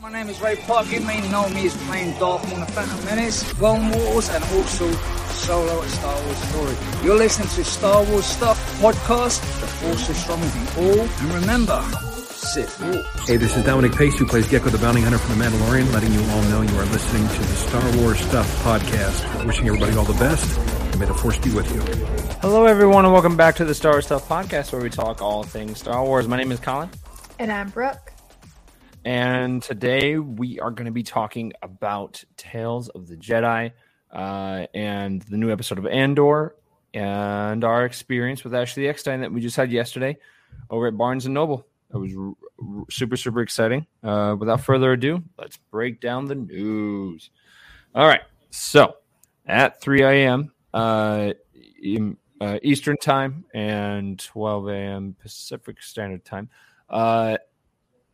My name is Ray Park. You may know me as playing Darth Maul in the Phantom Menace, Clone Wars, and also Solo at Star Wars Story. You're listening to Star Wars Stuff Podcast. The Force is strong with you all. And remember, Sith Walk. Hey, this is Dominic Pace, who plays Gekko the Bounty Hunter from The Mandalorian, letting you all know you are listening to the Star Wars Stuff podcast. Wishing everybody all the best, and may the Force be with you. Hello, everyone, and welcome back to the Star Wars Stuff podcast, where we talk all things Star Wars. My name is Colin, And I'm Brooke. And today we are going to be talking about Tales of the Jedi uh, and the new episode of Andor and our experience with Ashley Eckstein that we just had yesterday over at Barnes and Noble. It was r- r- super, super exciting. Uh, without further ado, let's break down the news. All right. So at 3 a.m. Uh, uh, Eastern Time and 12 a.m. Pacific Standard Time, uh,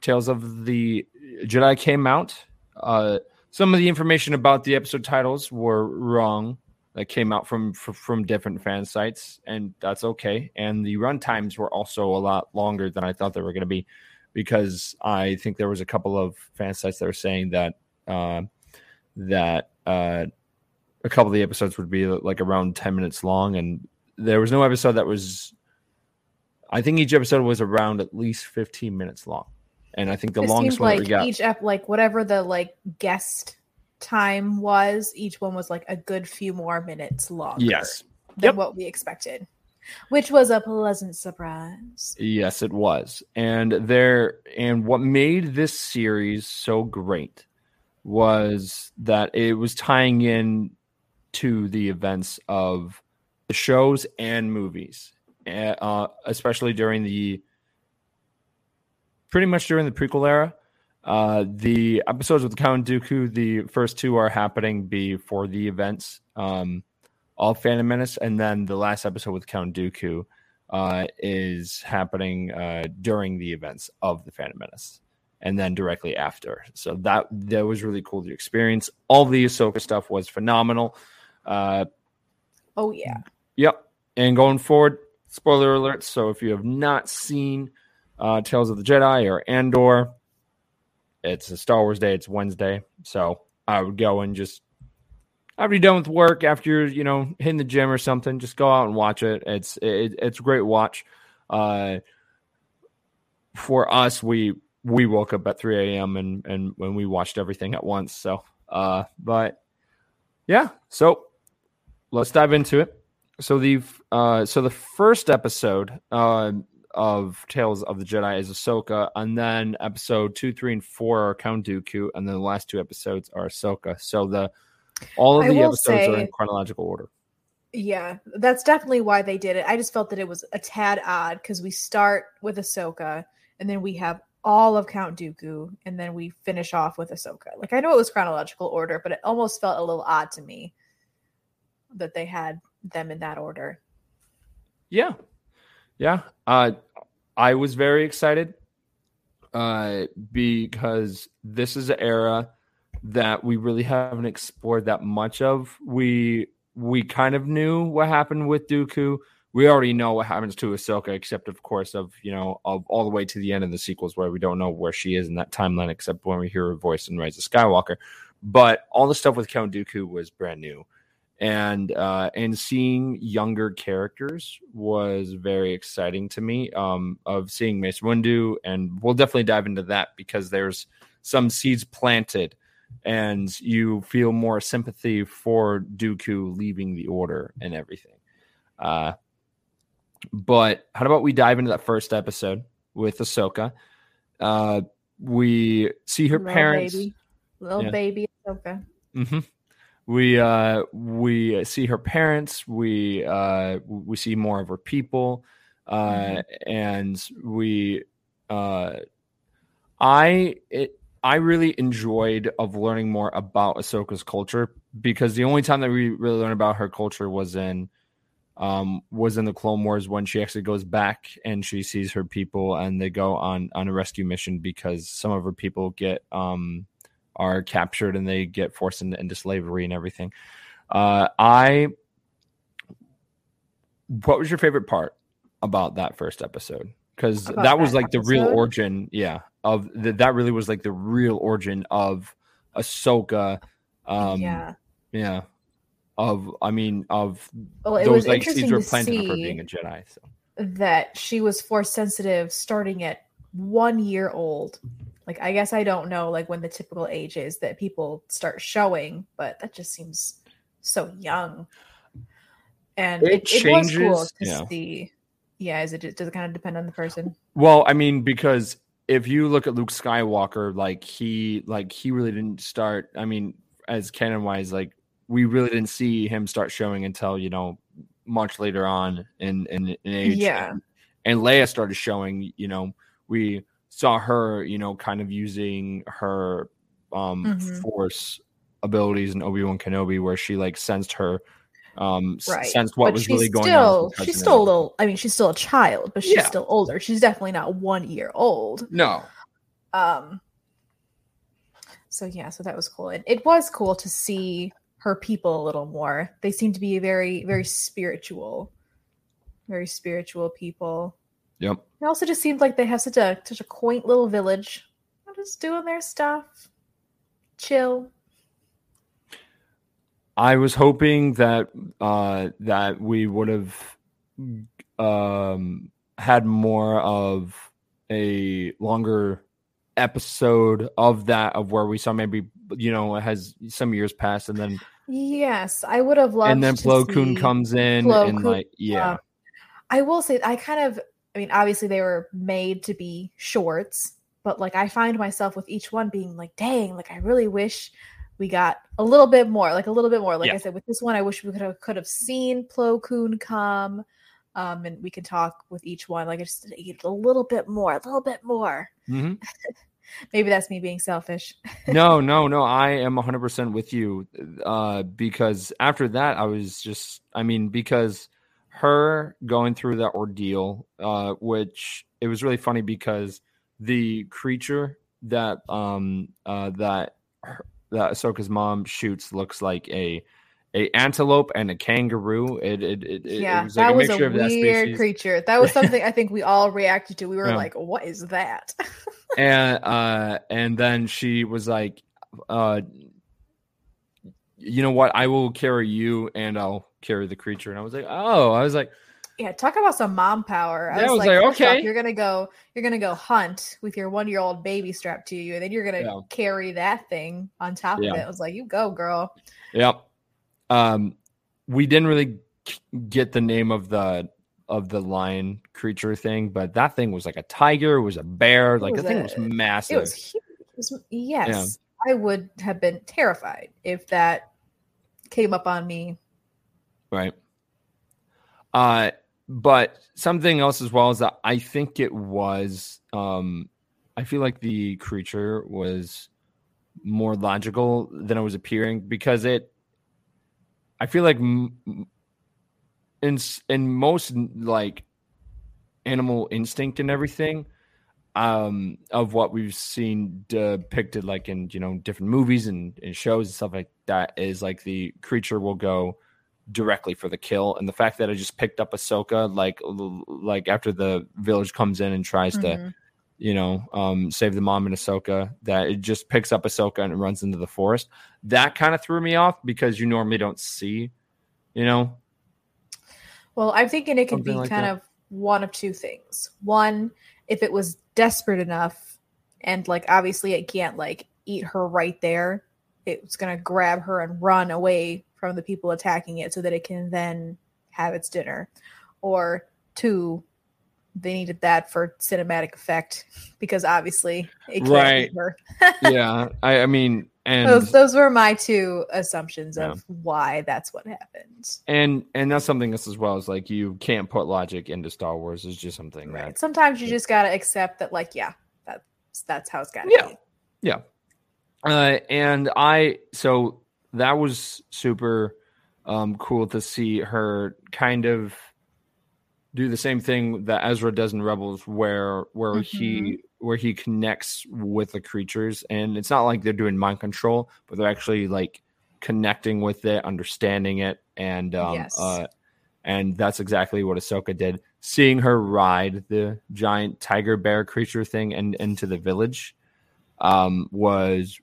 Tales of the Jedi came out. Uh, some of the information about the episode titles were wrong. That came out from from, different fan sites, and that's okay. And the run times were also a lot longer than I thought they were going to be, because I think there was a couple of fan sites that were saying that uh, that uh, a couple of the episodes would be like around ten minutes long, and there was no episode that was. I think each episode was around at least fifteen minutes long, and I think the it longest one like we got. each ep like whatever the like guest time was, each one was like a good few more minutes longer yes, than Yep. what we expected. Which was a pleasant surprise. Yes, it was. And there and what made this series so great was that it was tying in to the events of the shows and movies, eh, uh, especially during the pretty much during the prequel era. Uh, the episodes with Count Dooku, the first two are happening before the events um, of Phantom Menace, and then the last episode with Count Dooku uh, is happening uh, during the events of the Phantom Menace, and then directly after. So that that was really cool to experience. All the Ahsoka stuff was phenomenal. Uh, Oh yeah. Yep. And going forward, spoiler alert. So if you have not seen uh, Tales of the Jedi or Andor, it's a Star Wars Day. It's Wednesday. So I would go and just after you're done with work, after you're you know hitting the gym or something, just go out and watch it. It's it, it's a great watch. Uh, for us, we we woke up at 3 a.m. and and when we watched everything at once. So uh, but yeah, so let's dive into it. So the uh, so the first episode uh, of Tales of the Jedi is Ahsoka, and then episode two, three, and four are Count Dooku, and then the last two episodes are Ahsoka. So the all of the episodes are in chronological order. Yeah. That's definitely why they did it. I just felt that it was a tad odd because we start with Ahsoka and then we have all of Count Dooku and then we finish off with Ahsoka. Like I know it was chronological order, but it almost felt a little odd to me that they had them in that order. Yeah, yeah. Uh, I was very excited uh, because this is an era that we really haven't explored that much of. We we kind of knew what happened with Dooku. We already know what happens to Ahsoka, except of course of you know of all the way to the end of the sequels where we don't know where she is in that timeline, except when we hear her voice in Rise of Skywalker. But all the stuff with Count Dooku was brand new and uh and seeing younger characters was very exciting to me um of seeing Mace Windu and we'll definitely dive into that because there's some seeds planted and you feel more sympathy for Dooku leaving the order and everything uh but how about we dive into that first episode with Ahsoka uh we see her Little parents baby. Little Yeah. baby Ahsoka. hmm We uh we see her parents. We uh we see more of her people, uh, and we uh, I it I really enjoyed of learning more about Ahsoka's culture because the only time that we really learned about her culture was in um was in the Clone Wars when she actually goes back and she sees her people and they go on on a rescue mission because some of her people get um are captured and they get forced into, into slavery and everything. Uh, I, what was your favorite part about that first episode? Because About that was that like the real origin, yeah, of that that really was like the real origin of Ahsoka. Um, yeah. yeah. Of I mean of Well, it those was like seeds were planted of her being a Jedi. So that she was force sensitive starting at one year old. Like, I guess I don't know like when the typical age is that people start showing, but that just seems so young. And It it, it, was cool changes, to yeah. see. Yeah, is it does it kind of depend on the person? Well, I mean, because if you look at Luke Skywalker, like he like he really didn't start. I mean, as canon wise, like we really didn't see him start showing until you know much later on in in, in age. Yeah. and, and Leia started showing. You know, we saw her, you know, kind of using her um Mhm. force abilities in Obi Wan Kenobi, where she like sensed her. Um, Right. sensed what but was really going still, on. She's still a little. I mean, she's still a child, but she's Yeah. still older. She's definitely not one year old. No, Um. So yeah, so that was cool. And it was cool to see her people a little more. They seem to be very, very spiritual, very spiritual people. Yep. It also just seemed like they have such a such a quaint little village. They're just doing their stuff, chill. I was hoping that uh that we would have um had more of a longer episode of that of where we saw maybe you know has some years passed and then Yes, I would have loved. and then Plo Koon comes in Plo and Koon, like yeah uh, I will say I kind of I mean obviously they were made to be shorts, but like I find myself with each one being like, dang, like I really wish we got a little bit more, like a little bit more. Like I said, with this one, I wish we could have could have seen Plo Koon come. Um, and we can talk with each one, like I just a little bit more, a little bit more. Mhm. Maybe that's me being selfish. no no no I am 100% with you uh because after that I was just I mean because her going through that ordeal uh which it was really funny because the creature that um uh that her- that Ahsoka's mom shoots looks like a a antelope and a kangaroo it it it, it- it yeah, was like that a was a of that weird creature. That was something I think we all reacted to. We were Yeah. like, "What is that?" and uh and then she was like uh you know what i will carry you and i'll carry the creature and i was like oh i was like Yeah, talk about some mom power. I Yeah, I was, was like, like, off, okay. you're gonna go, you're gonna go hunt with your one year old baby strapped to you, and then you're gonna Yeah. carry that thing on top Yeah. of it. I was like, you go, girl. yep um we didn't really get the name of the of the lion creature thing but that thing was like a tiger it was a bear like the thing was massive It was huge. It was, yes, I would have been terrified if that came up on me. Right. Uh but something else as well is that i think it was um i feel like the creature was more logical than it was appearing because it i feel like m- in in most like animal instinct and everything um of what we've seen depicted like in you know different movies and, and shows and stuff like that is like the creature will go directly for the kill and the fact that I just picked up Ahsoka like like after the village comes in and tries to Mhm. you know um save the mom and Ahsoka that it just picks up Ahsoka and it runs into the forest that kind of threw me off because you normally don't see you know Well, I'm thinking it could be like kind that. of one of two things. One, if it was desperate enough, and like obviously it can't like eat her right there, it's gonna grab her and run away from the people attacking it so that it can then have its dinner. Or two, they needed that for cinematic effect because obviously it can't Right. yeah I I mean and Those, those were my two assumptions Yeah. of why that's what happened. and and that's something else as well is like you can't put logic into Star Wars it's just something Right. that Sometimes you just gotta accept that, like, yeah, that's that's how it's gotta Yeah. be. Yeah. Uh, and I so that was super um, cool to see her kind of do the same thing that Ezra does in Rebels, where where he where he connects with the creatures, and it's not like they're doing mind control, but they're actually like connecting with it, understanding it, and um, Yes. uh, and that's exactly what Ahsoka did. seeing her ride the giant tiger bear creature thing and into the village um, was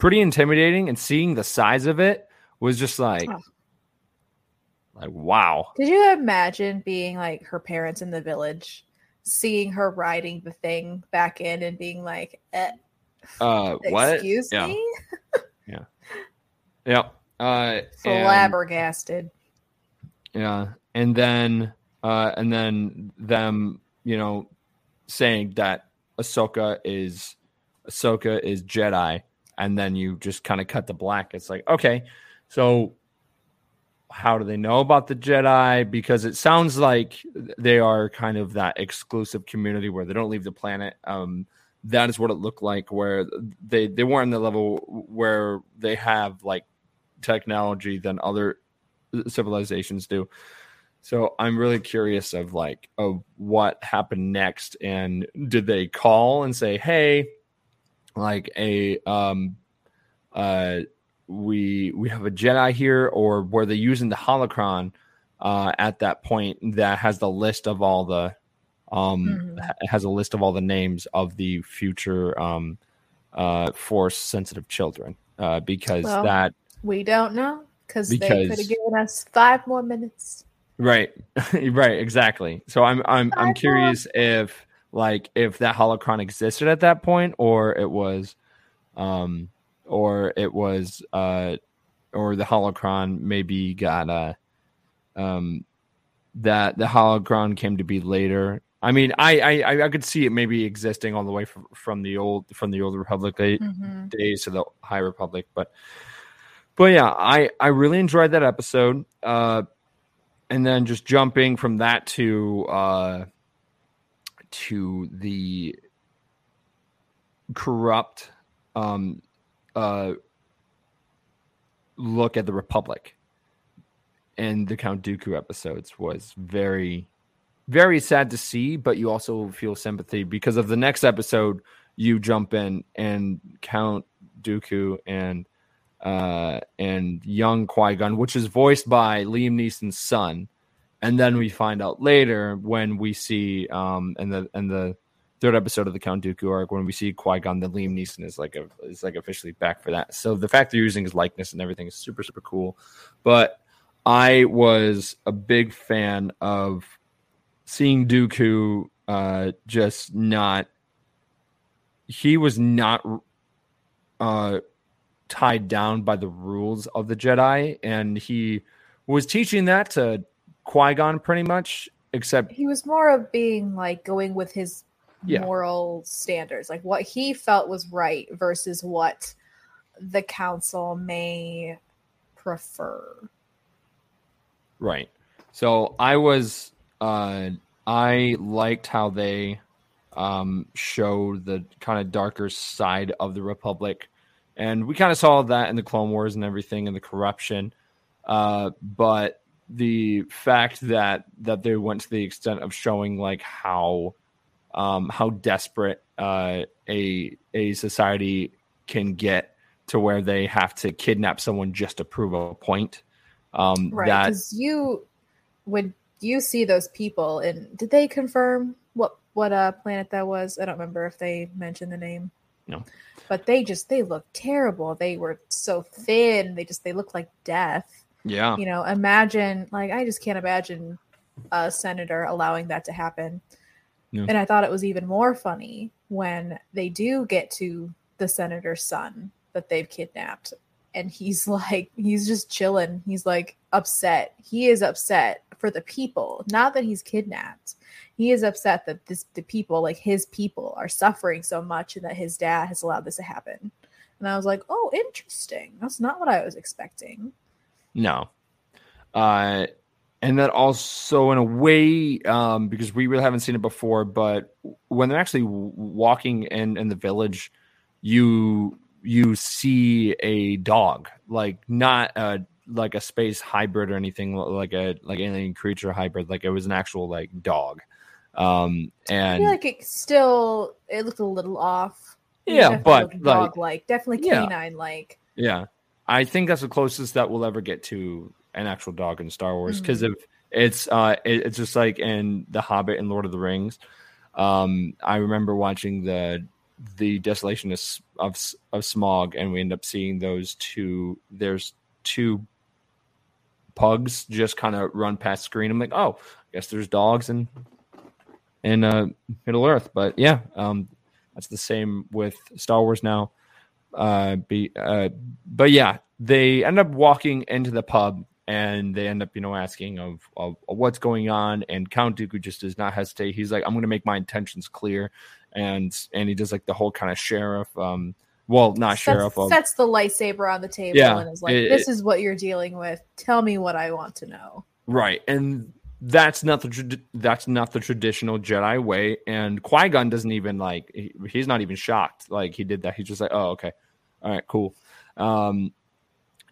pretty intimidating, and seeing the size of it was just like, Oh. like wow. Did you imagine being like her parents in the village, seeing her riding the thing back in and being like, eh, Uh, what? excuse Yeah. me? Yeah. Uh, and- Flabbergasted. Yeah, and then uh, and then them, you know, saying that Ahsoka is Ahsoka is Jedi, and then you just kind of cut the black. It's like, okay, so how do they know about the Jedi? Because it sounds like they are kind of that exclusive community where they don't leave the planet. Um, that is what it looked like, where they they weren't in the level where they have like technology than other civilizations do. So I'm really curious of like of what happened next and did they call and say, "Hey, like a um uh we we have a Jedi here or were they using the holocron uh at that point that has the list of all the um Mhm. has a list of all the names of the future um uh force sensitive children uh because Well, that We don't know because they could have given us five more minutes. Right. right, exactly. So I'm I'm I'm curious if like if that holocron existed at that point or it was um or it was uh or the holocron maybe got uh um that the holocron came to be later. I mean, I I I could see it maybe existing all the way from, from the old from the old republic day, Mhm. days to the High Republic, but but yeah, I I really enjoyed that episode. Uh, and then just jumping from that to uh, to the corrupt um, uh, look at the Republic and the Count Dooku episodes was very very sad to see, but you also feel sympathy because of the next episode. You jump in and Count Dooku and uh, and young Qui Gon, which is voiced by Liam Neeson's son, and then we find out later when we see um in the in the third episode of the Count Dooku arc when we see Qui Gon that Liam Neeson is like a, is like officially back for that. So the fact they're using his likeness and everything is super super cool. But I was a big fan of seeing Dooku uh, just not. He was not uh, tied down by the rules of the Jedi, and he was teaching that to Qui Gon pretty much. Except, He was more of being like going with his Yeah. moral standards, like what he felt was right versus what the council may prefer. right. So I was, uh, I liked how they um, showed the kind of darker side of the Republic, and we kind of saw that in the Clone Wars and everything, and the corruption. Uh, but the fact that that they went to the extent of showing like how um, how desperate uh, a a society can get to where they have to kidnap someone just to prove a point. Um, Right. Because you when you see those people and did they confirm what what uh planet that was? I don't remember if they mentioned the name. No. But they just they looked terrible. They were so thin. They just they looked like death. Yeah, You know, imagine like I just can't imagine a senator allowing that to happen. No. And I thought it was even more funny when they do get to the senator's son that they've kidnapped and he's like he's just chilling. He's like upset. He is upset for the people. Not that he's kidnapped. He is upset that this the people like his people are suffering so much and that his dad has allowed this to happen. And i was like oh interesting. That's not what i was expecting No. Uh, and that also, in a way, um, because we really haven't seen it before, but when they're actually walking in in the village, you you see a dog, like not a like a space hybrid or anything like a like alien creature hybrid. Like it was an actual like dog. Um, i and feel like it still it looked a little off yeah, but like dog-like definitely canine like Yeah, I think that's the closest that we'll ever get to an actual dog in Star Wars. Because if It's uh, it, it's just like in The Hobbit and Lord of the Rings. Um, I remember watching the the Desolation of of, of Smaug, and we end up seeing those two. There's two pugs just kind of run past screen. I'm like, oh, I guess there's dogs in in uh, Middle Earth. But yeah, um, that's the same with Star Wars now. Uh, be, uh, but yeah, they end up walking into the pub and they end up, you know, asking of, of, of what's going on. And Count Dooku just does not hesitate. He's like, I'm going to make my intentions clear, and and he does like the whole kind of sheriff. Um, well, not sets, sheriff. Of, sets the lightsaber on the table Yeah, and is like, it- "This is what you're dealing with. Tell me what I want to know." Right, and that's not the trad- that's not the traditional Jedi way. And Qui Gon doesn't even like he, he's not even shocked like he did that. He's just like, oh okay, all right, cool. Um,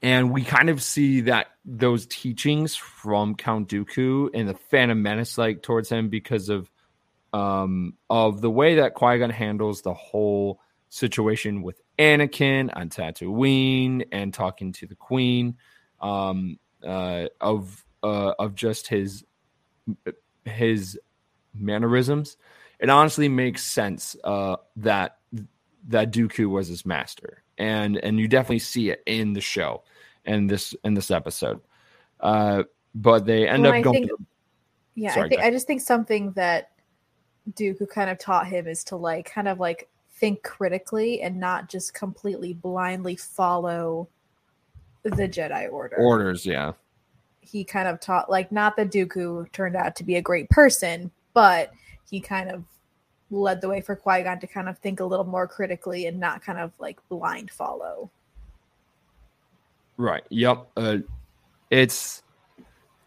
and we kind of see that those teachings from Count Dooku and the Phantom Menace like towards him because of um of the way that Qui Gon handles the whole situation with Anakin on Tatooine and talking to the Queen. Um, uh, of uh, of just his his mannerisms, it honestly makes sense uh, that that Dooku was his master, and and you definitely see it in the show and this in this episode. Uh, but they end Well, up I going. think- Yeah, Sorry, I think I just think something that Dooku kind of taught him is to like kind of like think critically and not just completely blindly follow the Jedi Order. orders, yeah, he kind of taught like not that Dooku turned out to be a great person, but he kind of led the way for Qui Gon to kind of think a little more critically and not kind of like blind follow. right, yep. Uh, it's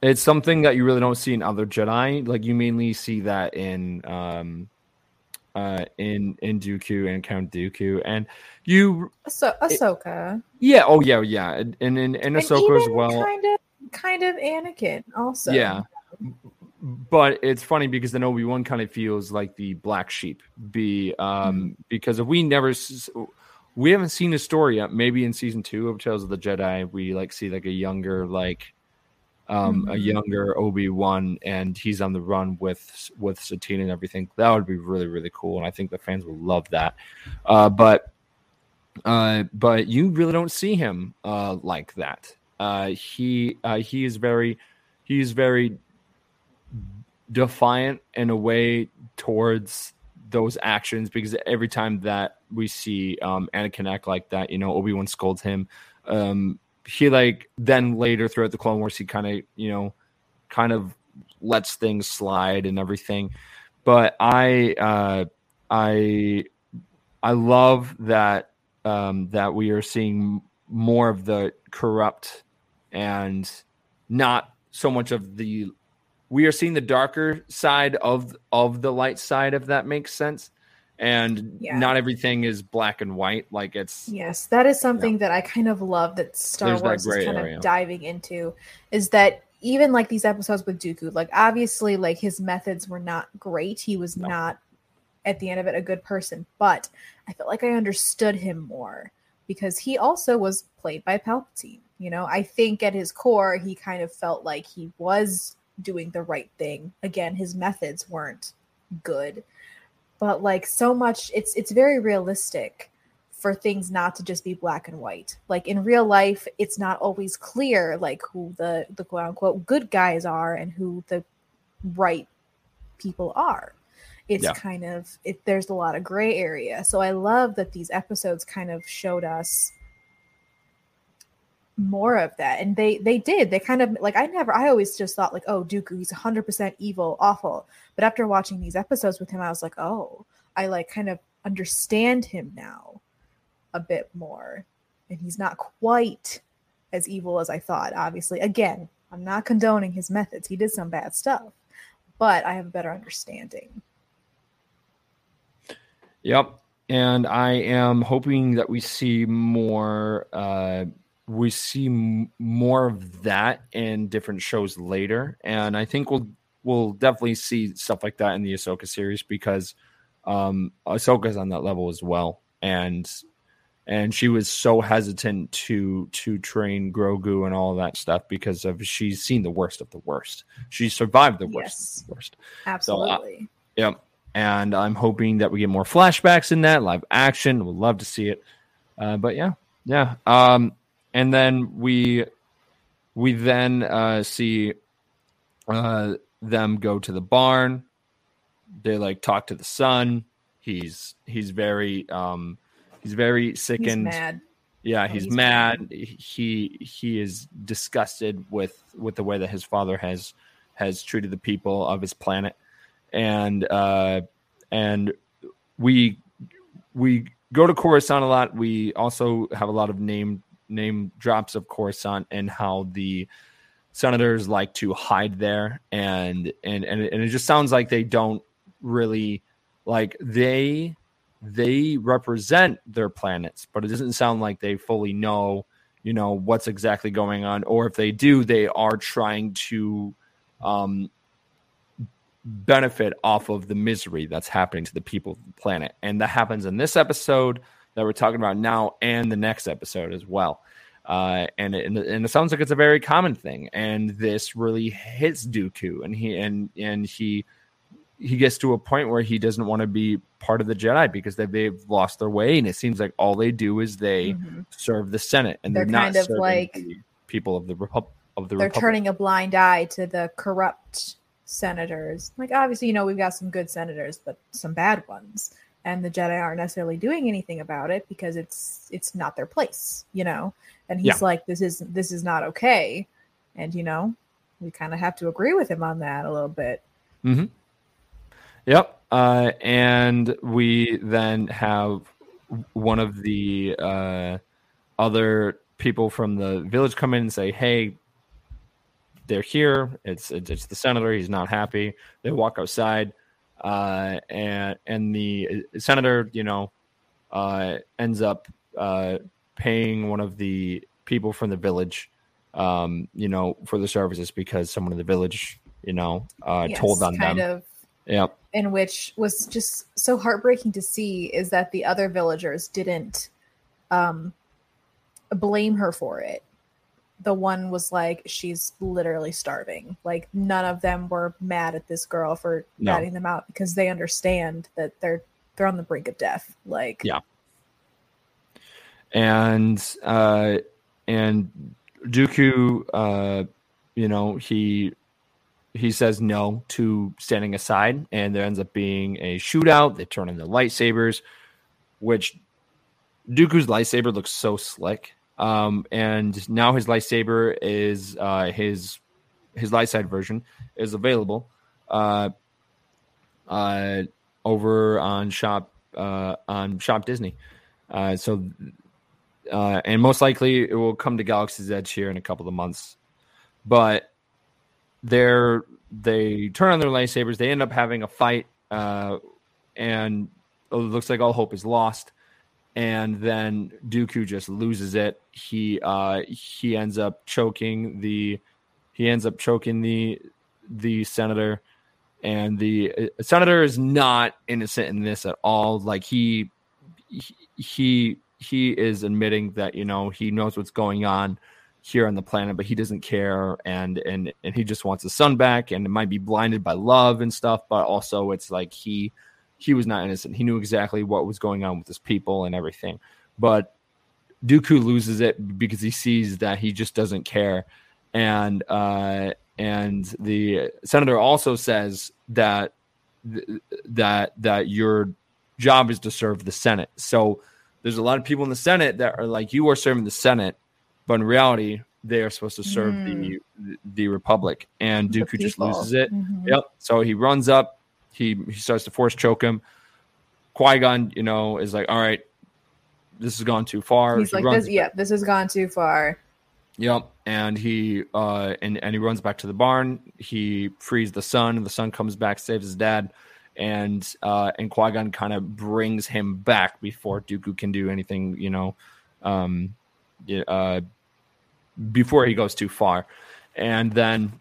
it's something that you really don't see in other Jedi. Like you mainly see that in um, uh, in in Dooku and Count Dooku, and you So Ahsoka, Yeah. Oh, yeah, yeah, and and in and And Ahsoka as well. kind of, kind of Anakin also. Yeah. But it's funny because then Obi Wan kind of feels like the black sheep, be um because if we never we haven't seen his story yet. Maybe in season two of Tales of the Jedi, we like see like a younger like um a Mhm. younger Obi Wan, and he's on the run with with Satine and everything. That would be really really cool, and I think the fans will love that. Uh, but uh, but you really don't see him uh like that. Uh, he uh, he is very he's very defiant in a way towards those actions because every time that we see um Anakin act like that, you know, Obi-Wan scolds him. Um he like then later throughout the Clone Wars he kind of, you know, kind of lets things slide and everything. But I uh I I love that um that we are seeing more of the corrupt and not so much of the we are seeing the darker side of of the light side if that makes sense and Yeah. not everything is black and white like it's Yes, that is something that I kind of love that Star There's Wars is kind area. of diving into is that even like these episodes with Dooku, like obviously like his methods were not great. He was No. not at the end of it a good person, but I felt like I understood him more because he also was played by Palpatine. You know, I think at his core he kind of felt like he was doing the right thing. Again, his methods weren't good. But like so much it's it's very realistic for things not to just be black and white. Like in real life, it's not always clear like who the the quote unquote good guys are and who the right people are. It's Yeah. kind of it there's a lot of gray area. So I love that these episodes kind of showed us more of that. And they they did. They kind of like i never i always just thought like oh dooku he's 100% evil awful. But after watching these episodes with him i was like oh i like kind of understand him now a bit more. And he's not quite as evil as i thought obviously. Again i'm not condoning his methods. He did some bad stuff but i have a better understanding. Yep. And I am hoping that we see more uh we see m- more of that in different shows later and I think we'll we'll definitely see stuff like that in the Ahsoka series because um Ahsoka's on that level as well and and she was so hesitant to to train Grogu and all that stuff because of she's seen the worst of the worst. She survived the worst Yes. the worst. Absolutely. Yep. And I'm hoping that we get more flashbacks in that live action. Would love to see it. Uh, but yeah, yeah. Um, and then we we then uh, see uh, them go to the barn. They like talk to the son. He's he's very um, he's very He's sickened. mad. Yeah, Oh, he's, he's mad. He he is disgusted with with the way that his father has has treated the people of his planet, and uh, and we we go to Coruscant a lot. We also have a lot of name name drops of Coruscant and how the senators like to hide there, and and and and it just sounds like they don't really like they they represent their planets, but it doesn't sound like they fully know, you know, what's exactly going on. Or if they do, they are trying to um, benefit off of the misery that's happening to the people of the planet. And that happens in this episode that we're talking about now and the next episode as well. Uh, and, it, and it- sounds like it's a very common thing. And this really hits Dooku, and he and and he he gets to a point where he doesn't want to be part of the Jedi because they, they've lost their way, and it seems like all they do is they Mhm. serve the Senate, and they're, They're not kind of like- the people of the Republic. of the They're Republic. turning a blind eye to the corrupt senators. Like obviously, you know, we've got some good senators, but some bad ones. And the Jedi aren't necessarily doing anything about it because it's it's not their place, you know. And he's Yeah. like, This is this is not okay. And you know, we kind of have to agree with him on that a little bit. Mm-hmm. Yep. Uh, and we then have one of the uh, other people from the village come in and say, "Hey, they're here. It's it's, it's the senator. He's not happy." They walk outside, uh, and and the senator, you know, uh, ends up uh, paying one of the people from the village, um, you know, for the services because someone in the village, you know, uh, Yes, told on kind them. of Yep. in which was just so heartbreaking to see is that the other villagers didn't um blame her for it the one was like she's literally starving like none of them were mad at this girl for No. ratting them out because they understand that they're they're on the brink of death like Yeah. and uh and Dooku uh you know he he says no to standing aside and there ends up being a shootout they turn into lightsabers which Dooku's lightsaber looks so slick um and now his lightsaber is uh his his light side version is available uh uh over on shop uh on shop disney uh so uh, and most likely it will come to Galaxy's Edge here in a couple of months. But they're they turn on their lightsabers. They end up having a fight, uh, and it looks like all hope is lost. And then Dooku just loses it. He uh, he ends up choking the he ends up choking the the senator, and the uh, senator is not innocent in this at all. Like he he- he is admitting that you know he knows what's going on here on the planet but he doesn't care and and and he just wants his son back and it might be blinded by love and stuff but also it's like he he was not innocent he knew exactly what was going on with his people and everything but Dooku loses it because he sees that he just doesn't care and uh and the senator also says that that that your job is to serve the senate so there's a lot of people in the Senate that are like, you are serving the Senate, but in reality, they are supposed to serve the the Republic. And Dooku just loses it. Mhm. Yep. So he runs up, he he starts to force choke him. Qui Gon, you know, is like, all right, this has gone too far. he's He like runs this yeah this has gone too far Yep. And he uh and, and he runs back to the barn. He frees the son, and the son comes back, saves his dad, and uh and Qui-Gon kind of brings him back before Dooku can do anything, you know, um uh before he goes too far. And then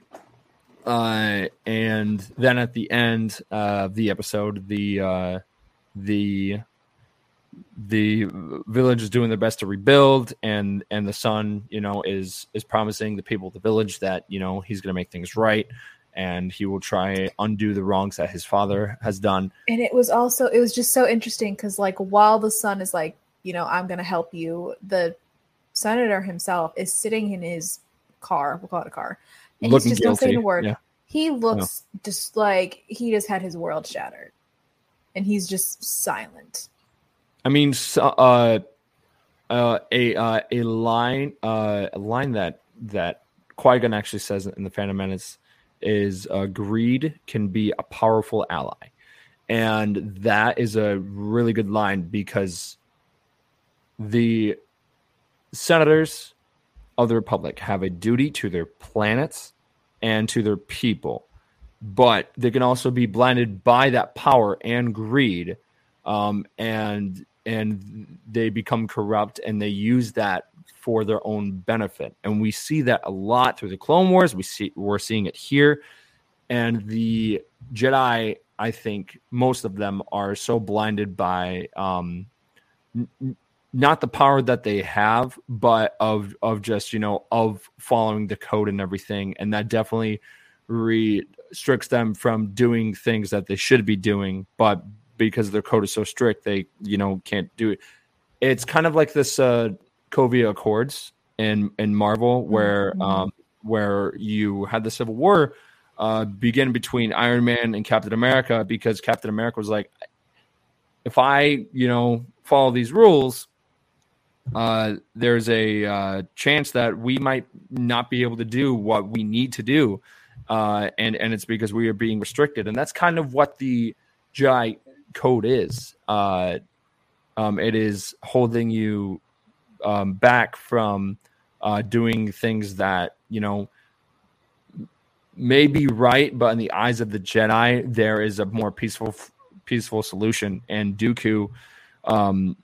uh and then at the end of the episode, the uh the the village is doing their best to rebuild and and the son you know is is promising the people of the village that you know he's going to make things right and he will try undo the wrongs that his father has done. And it was also it was just so interesting because like while the son is like you know i'm going to help you the senator himself is sitting in his car we'll call it a car and Looking he's just not saying a word yeah. he looks just like he just had his world shattered. And he's just silent. I mean, so, uh, uh, a uh, a line uh, a line that that Qui Gon actually says in the Phantom Menace is uh, greed can be a powerful ally, and that is a really good line because the senators of the Republic have a duty to their planets and to their people, but they can also be blinded by that power and greed um, and and they become corrupt and they use that for their own benefit. And we see that a lot through the clone wars. We see we're seeing it here. And the jedi i think most of them are so blinded by um not the power that they have but of of just you know of following the code and everything. And that definitely restricts them from doing things that they should be doing. But because their code is so strict they you know can't do it. It's kind of like this uh covia accords in in marvel where Mhm. um where you had the civil war uh begin between iron man and captain america because captain america was like if i you know follow these rules uh there's a uh chance that we might not be able to do what we need to do uh and and it's because we are being restricted and that's kind of what the Jedi code is. Uh, um, it is holding you um, back from uh, doing things that you know may be right, but in the eyes of the Jedi, there is a more peaceful, peaceful solution. And Dooku um,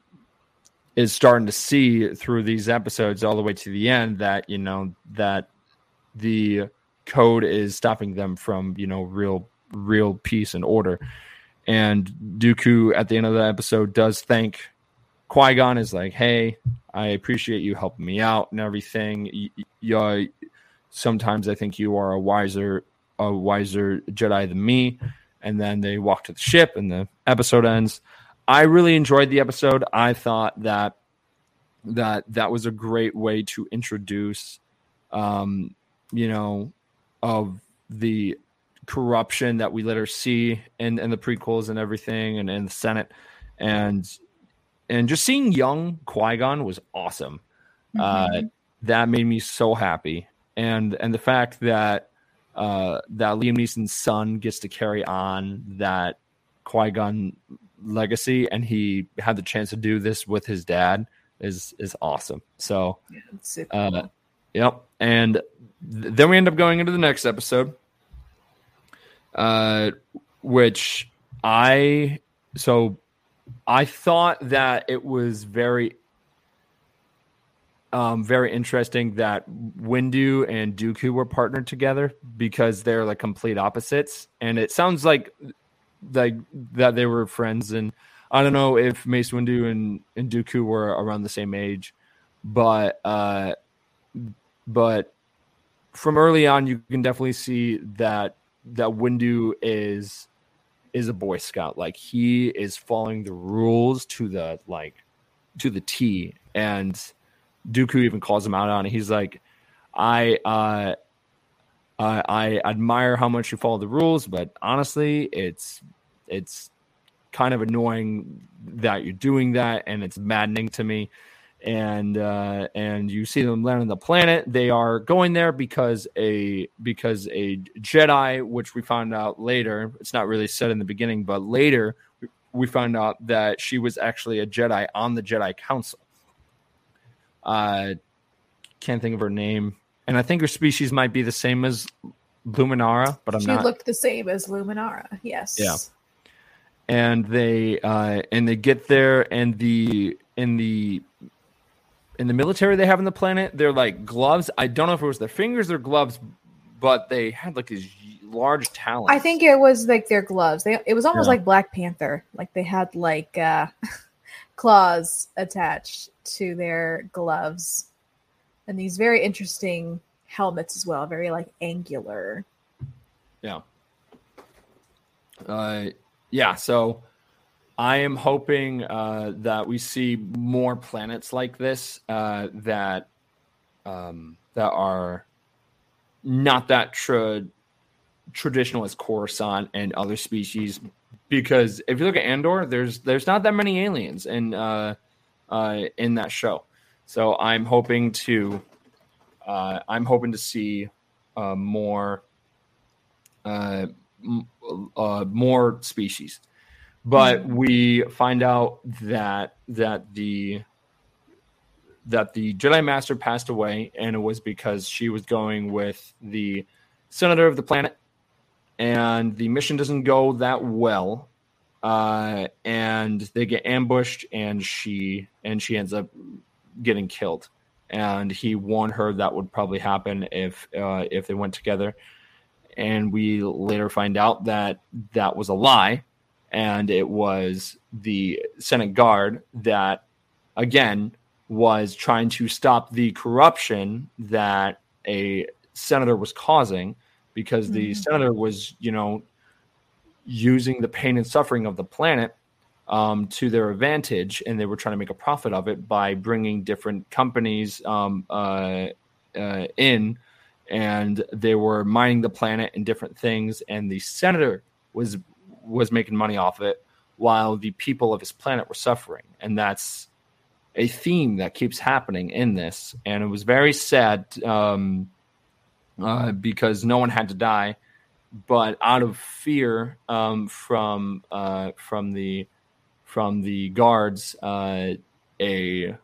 is starting to see through these episodes all the way to the end that you know that the code is stopping them from you know real, real peace and order. And Dooku at the end of the episode does thank Qui Gon is like, "Hey, I appreciate you helping me out and everything. Y- y- y- uh, sometimes I think you are a wiser, a wiser Jedi than me." And then they walk to the ship, and the episode ends. I really enjoyed the episode. I thought that that that was a great way to introduce, um, you know, of the corruption that we later see in, in the prequels and everything and in the Senate. And and just seeing young Qui-Gon was awesome. Uh, Mhm. that made me so happy. And and the fact that uh, that Liam Neeson's son gets to carry on that Qui-Gon legacy and he had the chance to do this with his dad is is awesome. So Yeah, uh. Yep. And th- then we end up going into the next episode, uh, which I so I thought that it was very, um, very interesting that Windu and Dooku were partnered together because they're like complete opposites, and it sounds like like that they were friends. And I don't know if Mace Windu and and Dooku were around the same age, but uh, but from early on, you can definitely see that that Windu is is a Boy Scout. Like he is following the rules to the like to the T. And Dooku even calls him out on it. He's like, I uh I, I admire how much you follow the rules, but honestly, it's it's kind of annoying that you're doing that, and it's maddening to me and uh, and you see them land on the planet. They are going there because a because a Jedi, which we found out later, it's not really said in the beginning, but later we found out that she was actually a Jedi on the Jedi Council. Uh, can't think of her name, and I think her species might be the same as Luminara, but I'm she not. She looked the same as Luminara. Yes. Yeah. and they uh and they get there and the in the in the military they have on the planet they're like gloves i don't know if it was their fingers or gloves but they had like these large talons I think it was like their gloves. They it was almost Yeah. like Black Panther. Like they had like uh claws attached to their gloves, and these very interesting helmets as well, very like angular. Yeah. Uh, yeah. So I am hoping uh, that we see more planets like this uh, that um, that are not that tra- traditional as Coruscant and other species. Because if you look at Andor, there's there's not that many aliens in uh, uh, in that show. So I'm hoping to uh, I'm hoping to see uh, more uh, m- uh, more species, but we find out that that the that the Jedi Master passed away, and it was because she was going with the senator of the planet, and the mission doesn't go that well, uh, and they get ambushed, and she and she ends up getting killed. And he warned her that would probably happen if uh, if they went together. And we later find out that that was a lie, and it was the Senate guard that, again, was trying to stop the corruption that a senator was causing because the Mhm. senator was, you know, using the pain and suffering of the planet um, to their advantage, and they were trying to make a profit of it by bringing different companies um, uh, uh, in, and they were mining the planet and different things, and the senator was was making money off it, while the people of his planet were suffering, and that's a theme that keeps happening in this, and it was very sad um, uh, because no one had to die, but out of fear um, from uh, from the from the guards, uh, a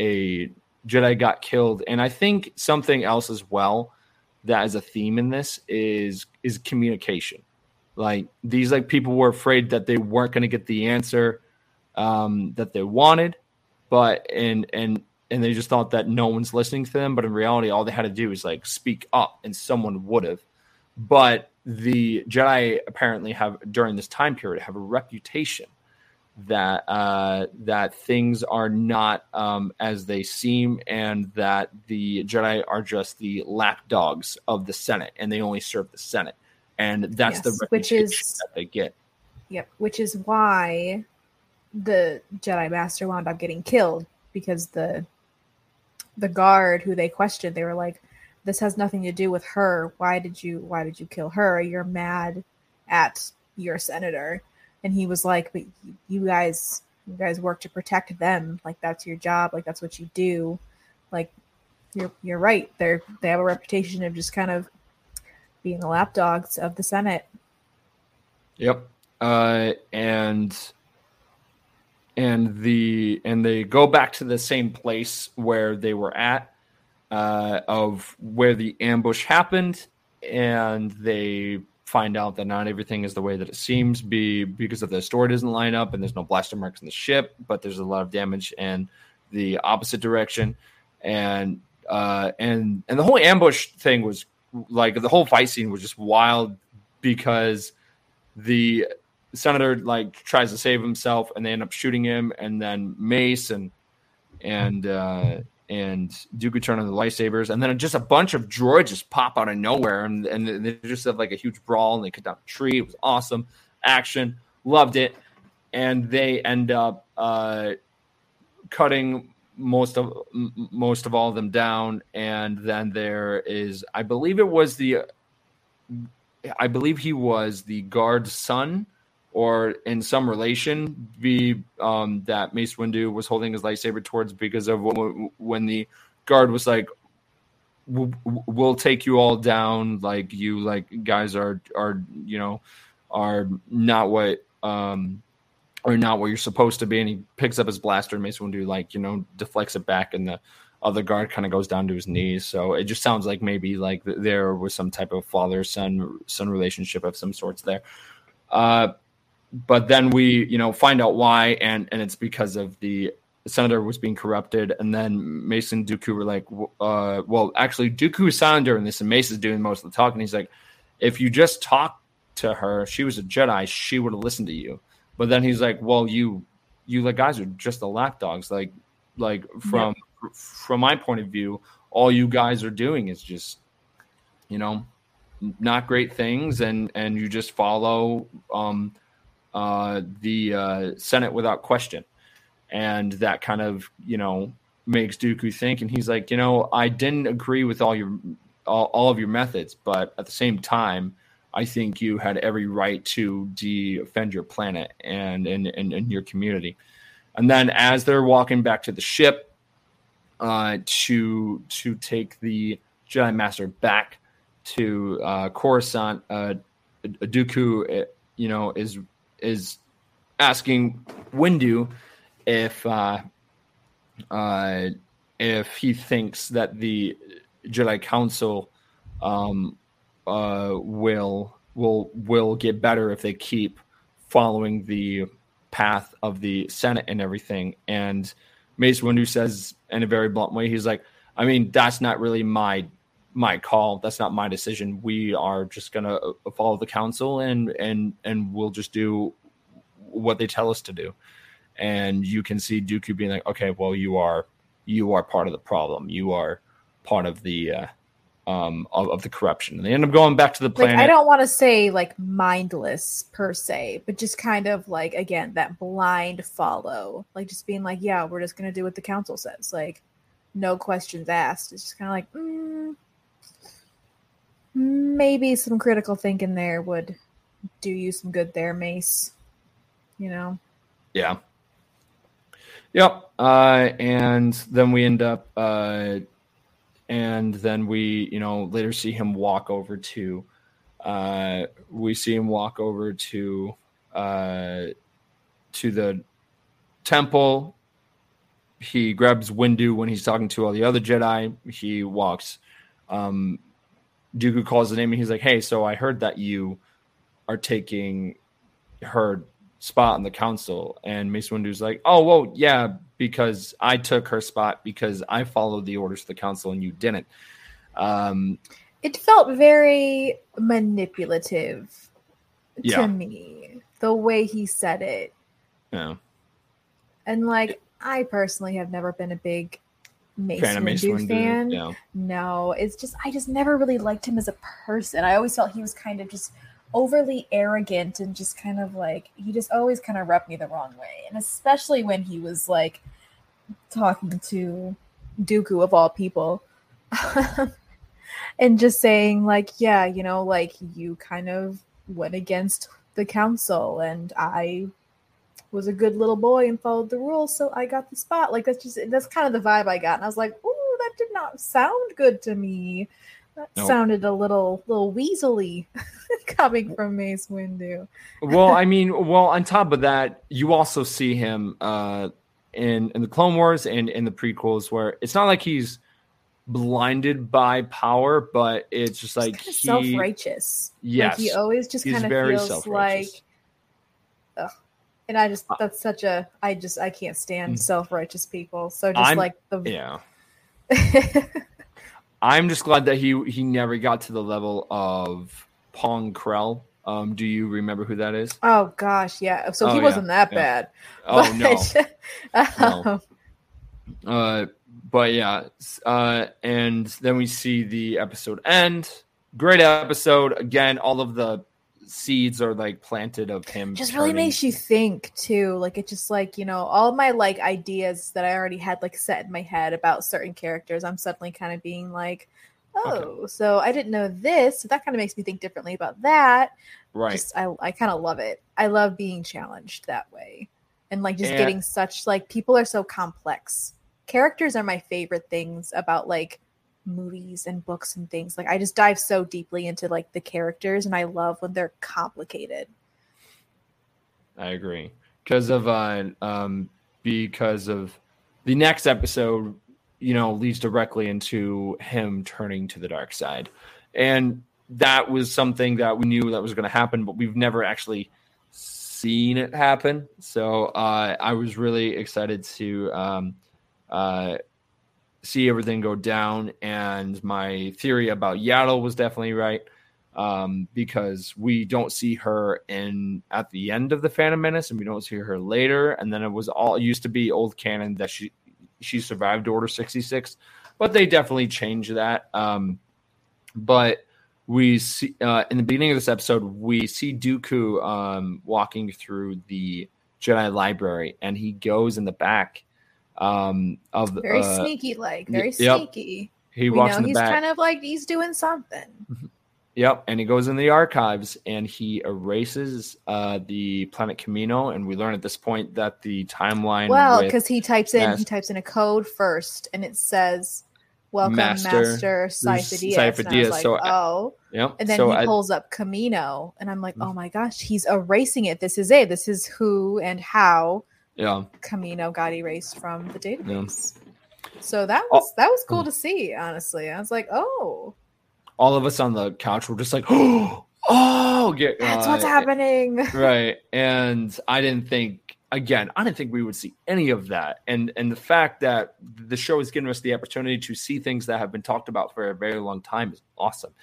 a Jedi got killed, and I think something else as well that is a theme in this is is communication. Like these, like people were afraid that they weren't going to get the answer um, that they wanted, but and and and they just thought that no one's listening to them. But in reality, all they had to do is like speak up, and someone would have. But the Jedi apparently have during this time period have a reputation that uh, that things are not um, as they seem, and that the Jedi are just the lapdogs of the Senate, and they only serve the Senate, and that's the which is- that they get. Yep, which is why the Jedi Master wound up getting killed because the the guard who they questioned, they were like, "This has nothing to do with her. Why did you Why did you kill her? You're mad at your senator." And he was like, "But you guys, you guys work to protect them. Like that's your job. Like that's what you do. Like you're you're right. They're they have a reputation of just kind of being the lapdogs of the Senate." Yep. Uh, and and the and they go back to the same place where they were at uh, of where the ambush happened, and they find out that not everything is the way that it seems. Be because of the story doesn't line up, and there's no blaster marks in the ship, but there's a lot of damage in the opposite direction, and uh, and and the whole ambush thing was like the whole fight scene was just wild because the senator like tries to save himself and they end up shooting him and then mace and and uh and Dooku turn on the lightsabers and then just a bunch of droids just pop out of nowhere and and they just have like a huge brawl and they cut down a tree. It was awesome. Action. Loved it. And they end up uh cutting most of m- most of all of them down and then there is i believe it was the I believe he was the guard's son or in some relation be um, that Mace Windu was holding his lightsaber towards because of when the guard was like "W- w- we'll take you all down like you like guys are are you know are not what um or not what you're supposed to be and he picks up his blaster and Mace Windu like you know deflects it back and the other guard kind of goes down to his knees. So it just sounds like maybe like there was some type of father son son relationship of some sorts there. Uh, but then we you know find out why, and and it's because of the senator was being corrupted, and then Mason Dooku were like, uh, well, actually Dooku is silent during this, and Mace is doing most of the talking. He's like, if you just talk to her, she was a Jedi, she would have listened to you. But then he's like, well, you you like guys are just the lapdogs. Like like from from my point of view, all you guys are doing is just you know not great things and and you just follow um uh the uh senate without question. And that kind of you know makes Dooku think. And he's like you know I didn't agree with all your all, all of your methods but at the same time I think you had every right to defend your planet and and, and, and your community. And then as they're walking back to the ship uh to to take the Jedi Master back to uh, Coruscant, uh, Dooku, uh, you know, is is asking Windu if uh, uh, if he thinks that the Jedi Council um, uh, will will will get better if they keep following the path of the Senate and everything. And Mace Windu says in a very blunt way, he's like, I mean, that's not really my my call. That's not my decision. We are just going to uh, follow the council and and and we'll just do what they tell us to do. And you can see Dooku being like, okay, well, you are you are part of the problem. You are part of the uh, um of, of the corruption. And they end up going back to the planet. Like, I don't want to say like mindless per se, but just kind of like again that blind follow, like just being like, yeah, we're just gonna do what the council says, like no questions asked. It's just kind of like. Mm, maybe some critical thinking there would do you some good there, Mace. You know? Yeah. Yep. Uh, and then we end up, uh, and then we, you know, later see him walk over to, uh, we see him walk over to, uh, to the temple. He grabs Windu when he's talking to all the other Jedi. He walks um, Dooku calls the name and he's like, "Hey, so I heard that you are taking her spot in the council." And Mace Windu's like, "Oh, well, yeah, because I took her spot because I followed the orders of the council and you didn't." Um, it felt very manipulative yeah. to me the way he said it. Yeah. And like, I personally have never been a big Mace fan of Mace Windu fan. yeah. No, it's just I just never really liked him as a person. I always felt he was kind of just overly arrogant and just kind of like he just always kind of rubbed me the wrong way. And especially when he was like talking to Dooku of all people. and just saying like, yeah, you know, like you kind of went against the council and I was a good little boy and followed the rules, so I got the spot. Like that's just that's kind of the vibe I got, and I was like, "Ooh, that did not sound good to me." That Nope. sounded a little little weaselly coming from Mace Windu. well, I mean, well, on top of that, you also see him uh, in in the Clone Wars and in the prequels, where it's not like he's blinded by power, but it's just like of he, self righteous. yes, like he always just kind of feels like. And I just Uh, that's such a I just I can't stand Mm. self righteous people. So just I'm- like the yeah. I'm just glad that he he never got to the level of Pong Krell. Um, do you remember who that is? oh gosh, yeah. So Oh, he yeah, wasn't that yeah. bad. Oh no. But- No. Uh, but yeah, uh, and then we see the episode end. Great episode. Again, all of the seeds are like planted of him. just really makes you think too like it just like you know all my like ideas that i already had like set in my head about certain characters i'm suddenly kind of being like oh so i didn't know this so that kind of makes me think differently about that right. just i, I kind of love it i love being challenged that way and like just And- getting such like people are so complex characters are my favorite things about like movies and books and things. Like i just dive so deeply into like the characters and i love when they're complicated. I agree. Because of uh, um, because of the next episode, you know, leads directly into him turning to the dark side, and that was something that we knew that was going to happen, but we've never actually seen it happen. So uh, I was really excited to um, uh, see everything go down, and my theory about Yaddle was definitely right. um, because we don't see her in at the end of the Phantom Menace, and we don't see her later. And then it was all used to be old canon that she she survived Order sixty six, but they definitely changed that. Um, but we see uh, in the beginning of this episode, we see Dooku um, walking through the Jedi library, and he goes in the back um, of very uh, sneaky, like very yep. sneaky. He we walks know in the he's back. kind of like he's doing something. Yep, and he goes in the archives and he erases uh, the planet Camino, and we learn at this point that the timeline. Well, because he types in Mas- he types in a code first, and it says "Welcome, Master Master, Scythe Diaz." Sifo And I was Dyas, like, so oh, yep. and then so he I- pulls up Camino, and I'm like, Mhm. oh my gosh, he's erasing it. This is it. This is who and how yeah, Camino got erased from the Yeah. database. So that Oh. was that was cool to see. Honestly, I was like, oh, all of us on the couch were just like, oh, get, that's uh, what's happening. right and i didn't think again i didn't think we would see any of that and and the fact that the show has given us the opportunity to see things that have been talked about for a very long time is awesome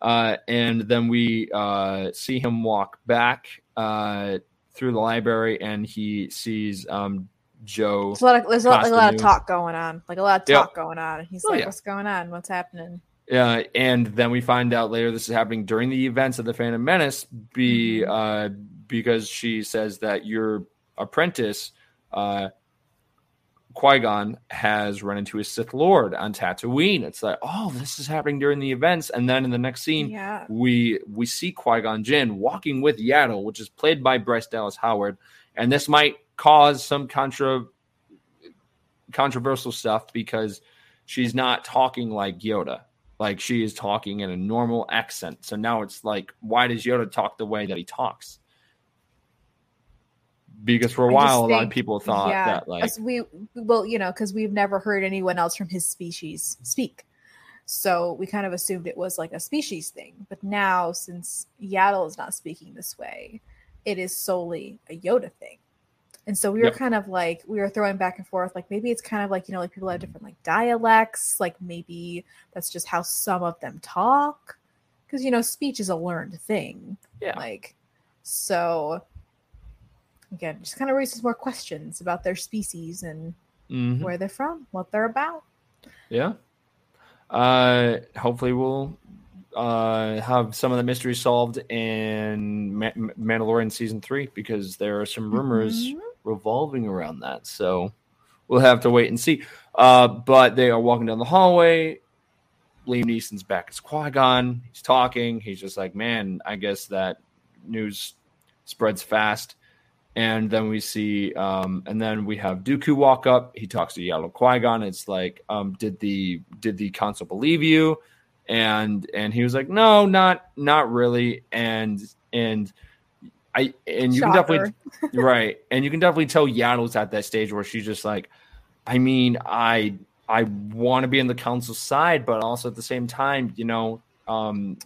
uh, and then we uh, see him walk back uh, through the library and he sees um, joe There's a lot of there's a lot, like a lot of talk going on, like a lot of Yep. talk going on. And he's Oh, like, yeah. "What's going on? What's happening?" Uh, and then we find out later this is happening during the events of the Phantom Menace, be Mhm. uh, because she says that your apprentice, uh, Qui Gon, has run into his Sith Lord on Tatooine. It's like, oh, this is happening during the events, and then in the next scene, Yeah, we we see Qui Gon Jinn walking with Yaddle, which is played by Bryce Dallas Howard, and this might cause some contra controversial stuff because she's not talking like Yoda, like she is talking in a normal accent. So now it's like, why does Yoda talk the way that he talks? Because for a I just while, a lot of people thought yeah. that like we well, you know, because we've never heard anyone else from his species speak, so we kind of assumed it was like a species thing. But now, since Yaddle is not speaking this way, it is solely a Yoda thing. And so we were Yep. kind of like we were throwing back and forth, like maybe it's kind of like you know, like people have different like dialects, like maybe that's just how some of them talk, because you know, speech is a learned thing. Yeah. Like, so again, just kind of raises more questions about their species and mhm. where they're from, what they're about. Yeah. Uh, hopefully, we'll uh, have some of the mysteries solved in Ma- Ma- Mandalorian season three because there are some rumors Mhm. revolving around that. So we'll have to wait and see. Uh, but they are walking down the hallway. Liam Neeson's back as Qui Gon. He's talking. He's just like, man, I guess that news spreads fast. And then we see, um, and then we have Dooku walk up. He talks to Yaddle Qui Gon. It's like, um, did the did the council believe you? And and he was like, no, not not really. And and I and you can definitely right and you can definitely tell yaddle's at that stage where she's just like i mean i i want to be on the council side but also at the same time you know um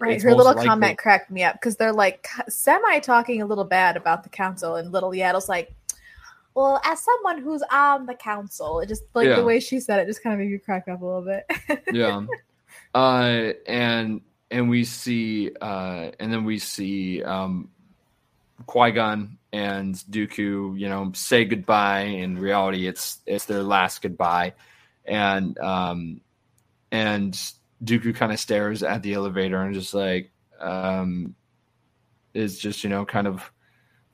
Right. Her little likely- comment cracked me up because they're like semi talking a little bad about the council, and little Yaddle's like, well, as someone who's on the council, it just like Yeah. the way she said it just kind of made me crack up a little bit. yeah uh and and we see uh and then we see um Qui-Gon and Dooku, you know, say goodbye. In reality, it's it's their last goodbye, and um, and Dooku kind of stares at the elevator and just like um, is just you know kind of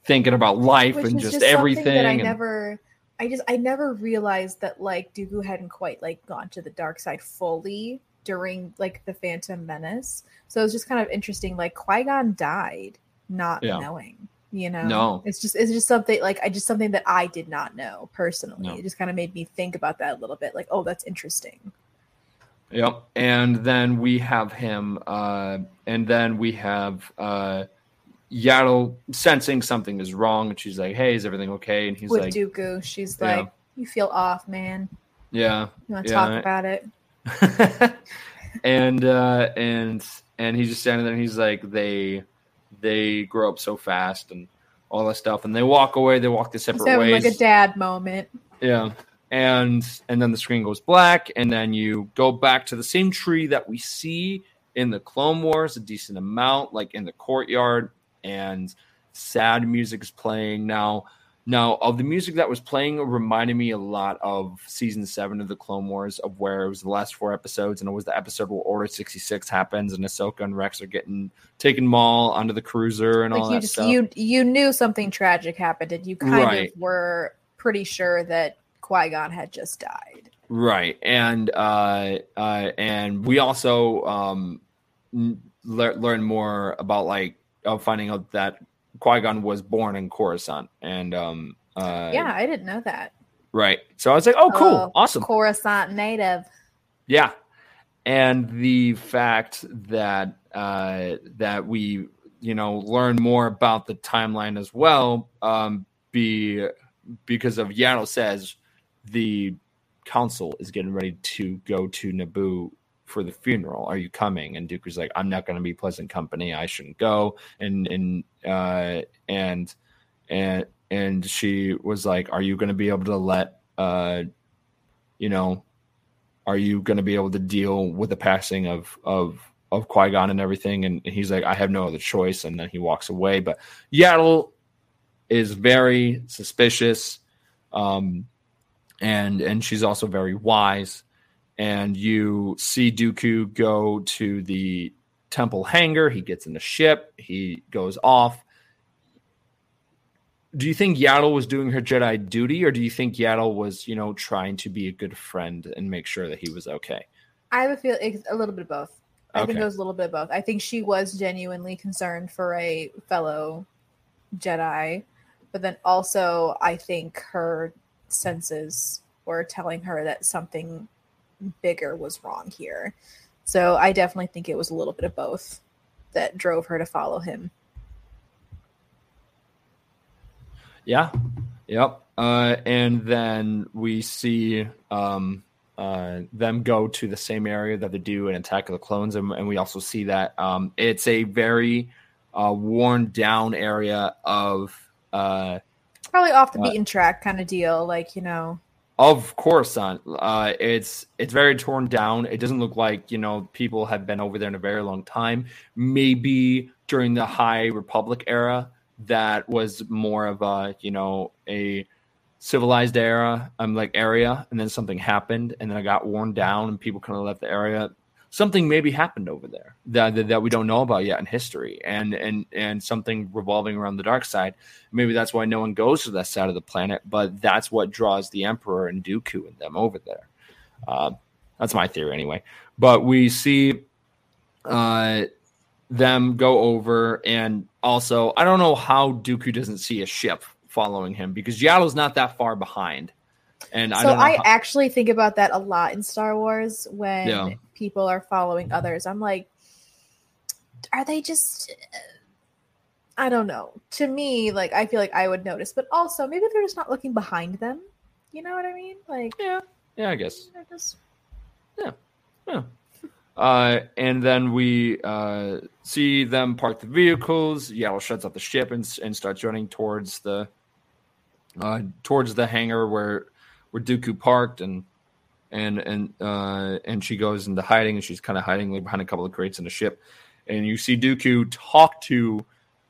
thinking about life Which and is just, everything. that I and- never, I just, I never realized that like Dooku hadn't quite like gone to the dark side fully during like the Phantom Menace. So it was just kind of interesting. Like Qui Gon died not Yeah. knowing. You know, No. it's just it's just something like I just something that I did not know personally. No. It just kind of made me think about that a little bit. Like, oh, that's interesting. Yep. And then we have him, uh, and then we have uh, Yaddle sensing something is wrong, and she's like, "Hey, is everything okay?" And he's With like, Dooku, she's Yeah. like, "You feel off, man. "Yeah." You want to Yeah, talk about it?" and uh, and and he's just standing there, and he's like, "They they grow up so fast, and all that stuff." And they walk away. They walk the separate having ways. like a dad moment. Yeah. And and then the screen goes black, and then you go back to the same tree that we see in the Clone Wars a decent amount, like in the courtyard, and sad music is playing now. Now, of the music that was playing, reminded me a lot of season seven of the Clone Wars, of where it was the last four episodes, and it was the episode where Order sixty six happens, and Ahsoka and Rex are getting taken Maul onto the cruiser and like all you that just stuff. you you knew something tragic happened, and you kind Right. of were pretty sure that Qui Gon had just died. Right, and uh, uh, and we also um, lear- learn more about like of finding out that Qui Gon was born in Coruscant, and um, uh, yeah, I didn't know that. right. So I was like, oh, cool, Oh, awesome, Coruscant native. yeah. And the fact that uh, that we you know learn more about the timeline as well, um, be because of Yaddle says the council is getting ready to go to Naboo for the funeral. Are you coming? And Dooku's like, I'm not going to be pleasant company. I shouldn't go. And and uh, and and and she was like, Are you going to be able to let uh, you know, are you going to be able to deal with the passing of of of Qui Gon and everything? And he's like, I have no other choice. And then he walks away. But Yaddle is very suspicious. Um, and and she's also very wise. And you see Dooku go to the temple hangar. He gets in the ship. He goes off. Do you think Yaddle was doing her Jedi duty, or do you think Yaddle was, you know, trying to be a good friend and make sure that he was okay? I have a feel it's a little bit of both. I think it was a little bit of both. I think she was genuinely concerned for a fellow Jedi, but then also I think her senses were telling her that something bigger was wrong here. So I definitely think it was a little bit of both that drove her to follow him. Yeah. Yep. Uh, and then we see um, uh, them go to the same area that they do in Attack of the Clones, and, and we also see that um, it's a very uh, worn down area of uh, Probably off the Uh, beaten track kind of deal, like you know. of Coruscant. Uh, it's it's very torn down. It doesn't look like you know people have been over there in a very long time. Maybe during the High Republic era, that was more of a you know a civilized era, um, like area, and then something happened, and then it got worn down, and people kind of left the area. Something maybe happened over there that, that that we don't know about yet in history, and and and something revolving around the dark side. Maybe that's why no one goes to that side of the planet, but that's what draws the Emperor and Dooku and them over there. Uh, that's my theory, anyway. But we see uh, them go over, and also I don't know how Dooku doesn't see a ship following him because Yaddle's not that far behind. And I so don't know I how- actually think about that a lot in Star Wars when Yeah. People are following others. I'm like, are they just? I don't know. To me, like I feel like I would notice, but also maybe they're just not looking behind them. You know what I mean? Like yeah, yeah, I guess. just Uh, and then we uh, see them park the vehicles. Yaddle shuts up the ship and, and starts running towards the uh, towards the hangar where where Dooku parked, and and and uh, and she goes into hiding, and she's kind of hiding behind a couple of crates in the ship. And you see Dooku talk to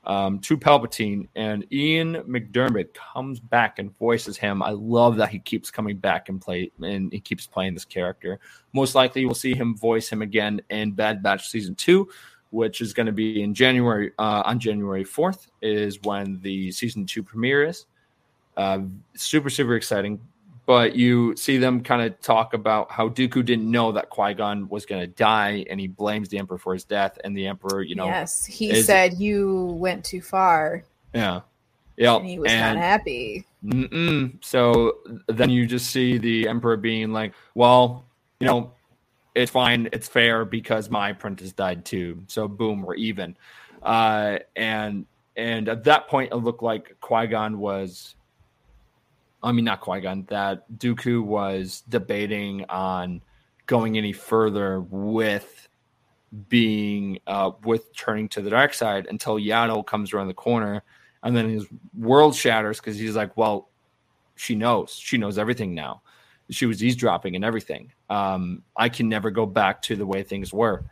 um, to Palpatine, and Ian McDiarmid comes back and voices him. I love that he keeps coming back and play, and he keeps playing this character. Most likely, we'll see him voice him again in Bad Batch season two, which is going to be in January. Uh, on January fourth is when the season two premiere is. Uh, super super exciting. But you see them kind of talk about how Dooku didn't know that Qui Gon was going to die, and he blames the Emperor for his death. And the Emperor, you know, yes. He is- said you went too far, yeah, yeah, he was and- not happy. Mm-mm. So then you just see the emperor being like, "Well, you know, it's fine, it's fair because my apprentice died too. So boom, we're even." Uh, and and at that point, it looked like Qui Gon was. I mean, not Qui Gon. That Dooku was debating on going any further with being uh, with turning to the dark side until Yaddle comes around the corner and then his world shatters because he's like, well, she knows. She knows everything now. She was eavesdropping and everything. Um, I can never go back to the way things were.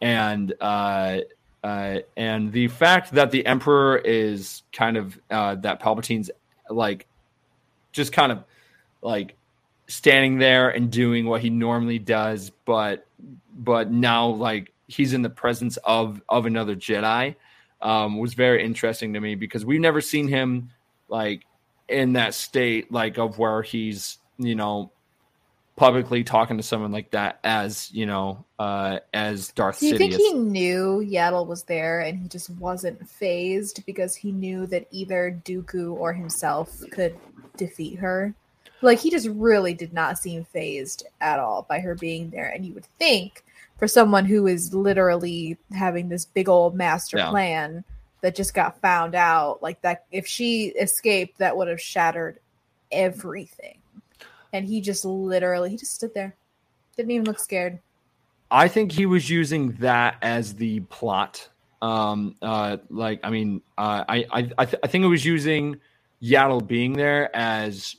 and uh, uh, and the fact that the Emperor is kind of uh, that Palpatine's like just kind of like standing there and doing what he normally does, but but now like he's in the presence of of another Jedi um, was very interesting to me because we've never seen him like in that state like of where he's you know publicly talking to someone like that as you know uh as Darth Do you Sidious. think he knew Yaddle was there and he just wasn't phased because he knew that either Dooku or himself could defeat her? Like he just really did not seem phased at all by her being there. And you would think for someone who is literally having this big old master Yeah. plan that just got found out, like that if she escaped, that would have shattered everything. And he just literally he just stood there. Didn't even look scared. I think he was using that as the plot. Um, uh, like, I mean, uh, I, I, I, th- I think it was using Yaddle being there as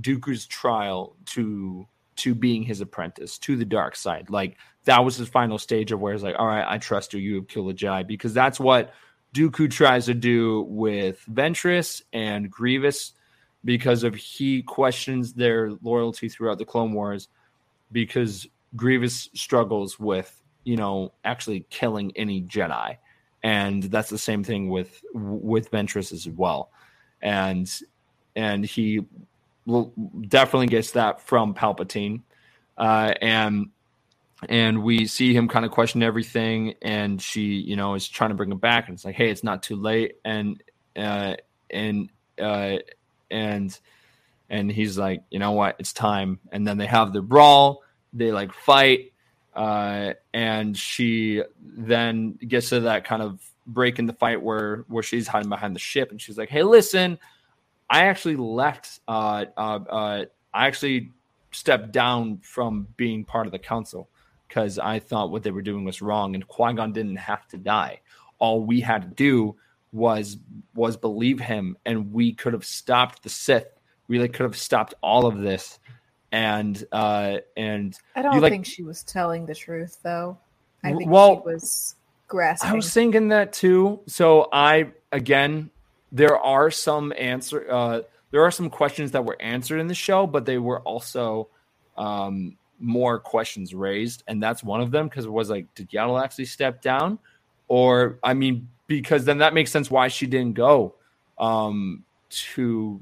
Dooku's trial to to being his apprentice to the dark side. Like that was his final stage of where it's like, all right, I trust you. You have killed a Jedi because that's what Dooku tries to do with Ventress and Grievous because of he questions their loyalty throughout the Clone Wars because Grievous struggles with you know actually killing any Jedi, and that's the same thing with with Ventress as well, and and he will definitely gets that from Palpatine, uh, and and we see him kind of question everything, and she you know is trying to bring him back, and it's like hey, it's not too late, and uh, and uh, and and he's like you know what, it's time, and then they have their brawl they like fight uh and she then gets to that kind of break in the fight where where she's hiding behind the ship and she's like hey listen i actually left uh uh, uh i actually stepped down from being part of the council because i thought what they were doing was wrong and qui-gon didn't have to die all we had to do was was believe him and we could have stopped the sith we like could have stopped all of this and uh and I don't You like- think she was telling the truth, though. I think Well, she was grasping. I was thinking that too. So I again, there are some answer. Uh, there are some questions that were answered in the show, but they were also um, more questions raised, and that's one of them because it was like, did Yaddle actually step down, or I mean, because then that makes sense why she didn't go um, to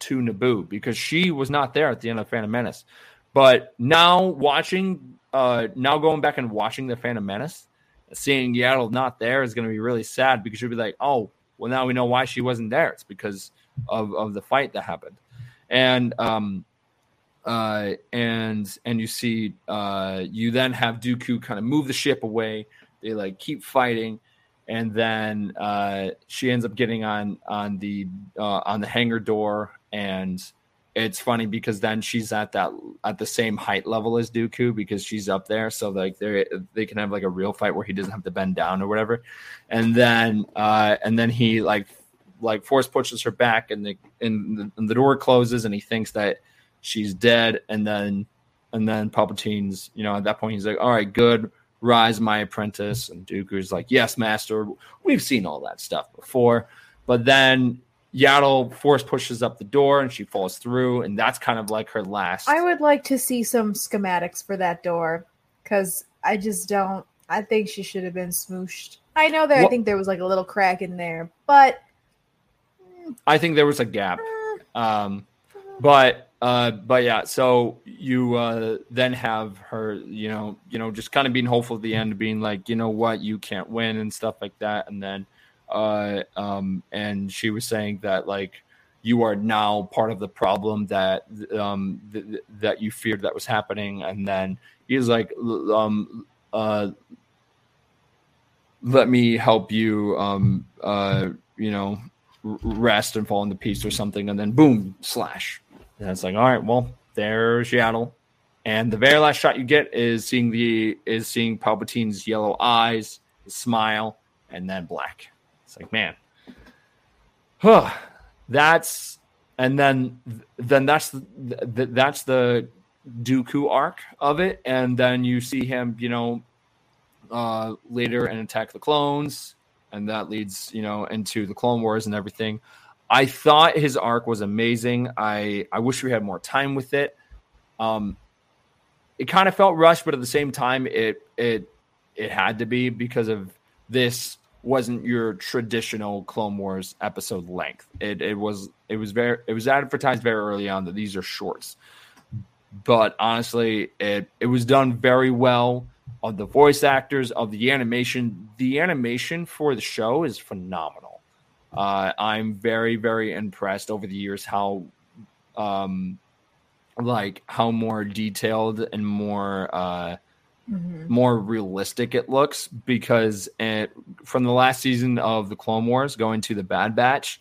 to Naboo because she was not there at the end of Phantom Menace. But now watching, uh, now going back and watching the Phantom Menace, seeing Yaddle not there is going to be really sad because you'll be like, oh, well, now we know why she wasn't there. It's because of, of the fight that happened. And, um, uh, and, and you see, uh, you then have Dooku kind of move the ship away. They like keep fighting. And then, uh, she ends up getting on, on the, uh, on the hangar door. And it's funny because then she's at that, at the same height level as Dooku because she's up there. So like they they can have like a real fight where he doesn't have to bend down or whatever. And then uh and then he like like force pushes her back and the and the, and the door closes and he thinks that she's dead. And then and then Palpatine's you know at that point he's like all right good. Rise my apprentice. And Dooku's like yes master. We've seen all that stuff before. But then Yaddle force pushes up the door and she falls through and that's kind of like her last I would like to see some schematics for that door because I just don't. I think she should have been smooshed. I know that I think there was like a little crack in there, but I think there was a gap. Um, but uh, but yeah, so you uh, then have her, you know, you know, just kind of being hopeful at the end, being like, you know what, you can't win and stuff like that, and then uh, um, and she was saying that like you are now part of the problem that um th- th- that you feared that was happening, and then he's like, um, uh, let me help you, um, uh, you know, rest and fall into peace or something, and then boom, slash. And it's like, all right, well, there's Yaddle. And the very last shot you get is seeing the is seeing Palpatine's yellow eyes, his smile, and then black. It's like, man, huh, that's and then then that's the, the that's the Dooku arc of it, and then you see him, you know, uh, later and attack the clones, and that leads you know into the Clone Wars and everything. I thought his arc was amazing. I I wish we had more time with it. Um, it kind of felt rushed, but at the same time, it it it had to be because of this wasn't your traditional Clone Wars episode length. It it was it was very it was advertised very early on that these are shorts. But honestly, it it was done very well of the voice actors of the animation. The animation for the show is phenomenal. Uh, I'm very very impressed over the years how um like how more detailed and more uh Mm-hmm. more realistic it looks because it, from the last season of the Clone Wars going to the Bad Batch,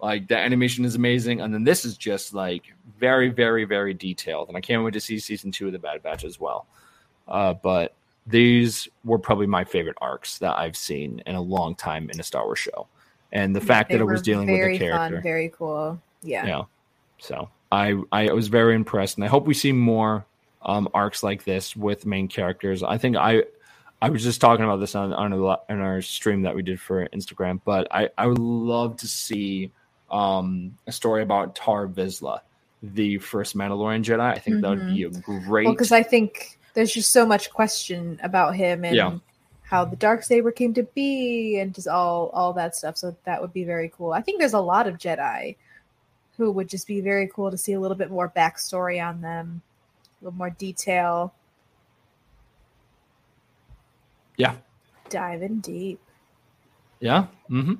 like the animation is amazing, and then this is just like very, very, very detailed, and I can't wait to see season two of the Bad Batch as well. Uh, but these were probably my favorite arcs that I've seen in a long time in a Star Wars show, and the fact that it was dealing with a character, fun, very cool. Yeah. yeah. So I I was very impressed, and I hope we see more um, arcs like this with main characters. I think I I was just talking about this on on, a, on our stream that we did for Instagram, but I I would love to see um, a story about Tar Vizsla, the first Mandalorian Jedi. I think that would be a great. Well, because I think there's just so much question about him and Yeah. how the dark saber came to be and just all all that stuff. So that would be very cool. I think there's a lot of Jedi who would just be very cool to see a little bit more backstory on them, a little more detail. yeah, Diving deep. Yeah. hmm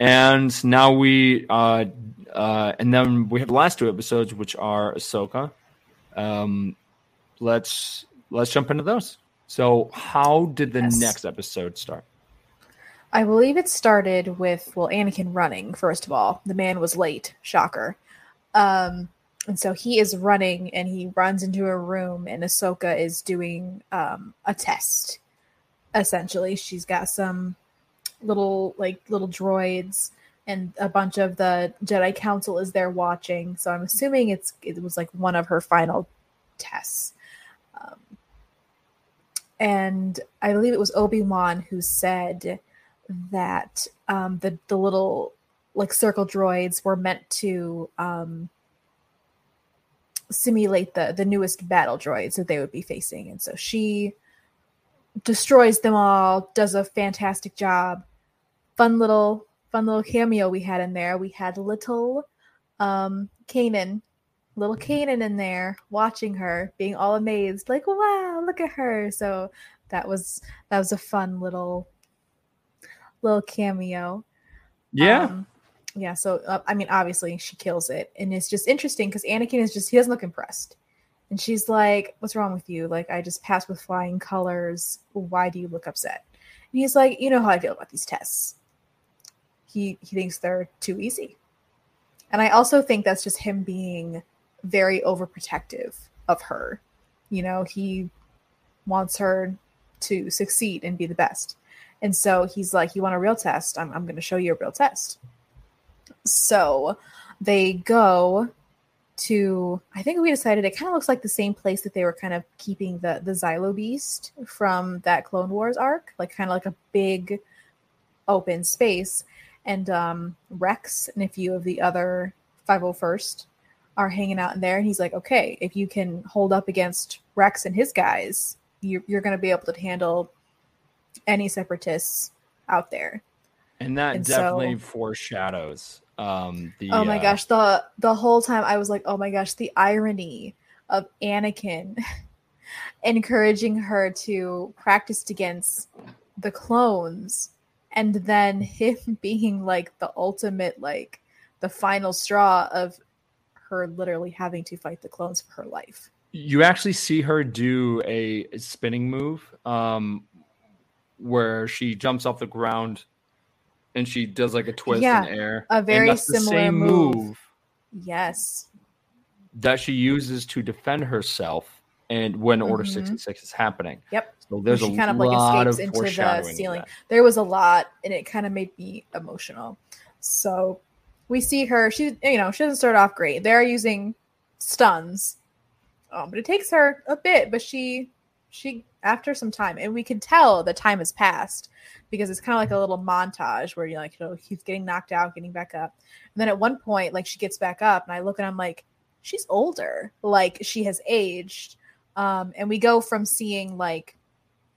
And now we, uh, uh, and then we have the last two episodes, which are Ahsoka. Um, let's let's jump into those. So, how did the Yes. next episode start? I believe it started with well, Anakin running. First of all, the man was late. Shocker. Um, and so he is running, and he runs into a room, and Ahsoka is doing um, a test. Essentially, she's got some little like little droids, and a bunch of the Jedi Council is there watching. So I'm assuming it's it was like one of her final tests. Um, and I believe it was Obi Wan who said that um, the the little like circle droids were meant to um, simulate the the newest battle droids that they would be facing, and so she destroys them all, does a fantastic job. Fun little fun little cameo we had in there. We had little um Kanan, little Kanan in there watching her, being all amazed, like, wow, look at her. So that was that was a fun little little cameo. Um, yeah. So uh, I mean, obviously she kills it, and it's just interesting because Anakin is just he doesn't look impressed, and she's like, "What's wrong with you? Like I just passed with flying colors. Why do you look upset?" And he's like, "You know how I feel about these tests." He he thinks they're too easy, and I also think that's just him being very overprotective of her. You know, he wants her to succeed and be the best. And so he's like, You want a real test? I'm, I'm going to show you a real test. So they go to, I think we decided it kind of looks like the same place that they were kind of keeping the, the Zillo Beast from that Clone Wars arc, like kind of like a big open space. And um, Rex and a few of the other 501st are hanging out in there. And he's like, Okay, if you can hold up against Rex and his guys, you're, you're going to be able to handle any separatists out there. and that and so- definitely foreshadows um, the. oh my uh, gosh, the the whole time I was like, oh my gosh, the irony of Anakin encouraging her to practice against the clones and then him being like the ultimate like the final straw of her literally having to fight the clones for her life. you actually see her do a spinning move um, where she jumps off the ground and she does like a twist Yeah, in air. a very similar same move. Yes. that she uses to defend herself and when Order Mhm. 66 is happening. Yep. So there's she a kind of like lot escapes of into the ceiling. that. There was a lot, and it kind of made me emotional. So we see her. She, you know, she doesn't start off great. They're using stuns, um, but it takes her a bit. But she, she after some time, and we can tell the time has passed because it's kind of like a little montage where you're like, you know, he's getting knocked out, getting back up, and then at one point, like she gets back up, and I look and I'm like, she's older, like she has aged, um, and we go from seeing like,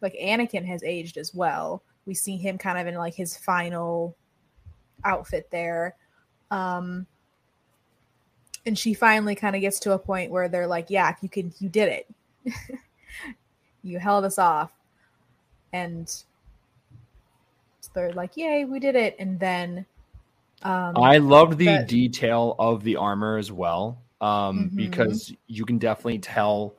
like Anakin has aged as well. We see him kind of in like his final outfit there. Um, and she finally kind of gets to a point where they're like, "Yeah, you can, you did it. you held us off." And they're like, "Yay, we did it!" And then um, I loved the detail of the armor as well, um, mm-hmm. because you can definitely tell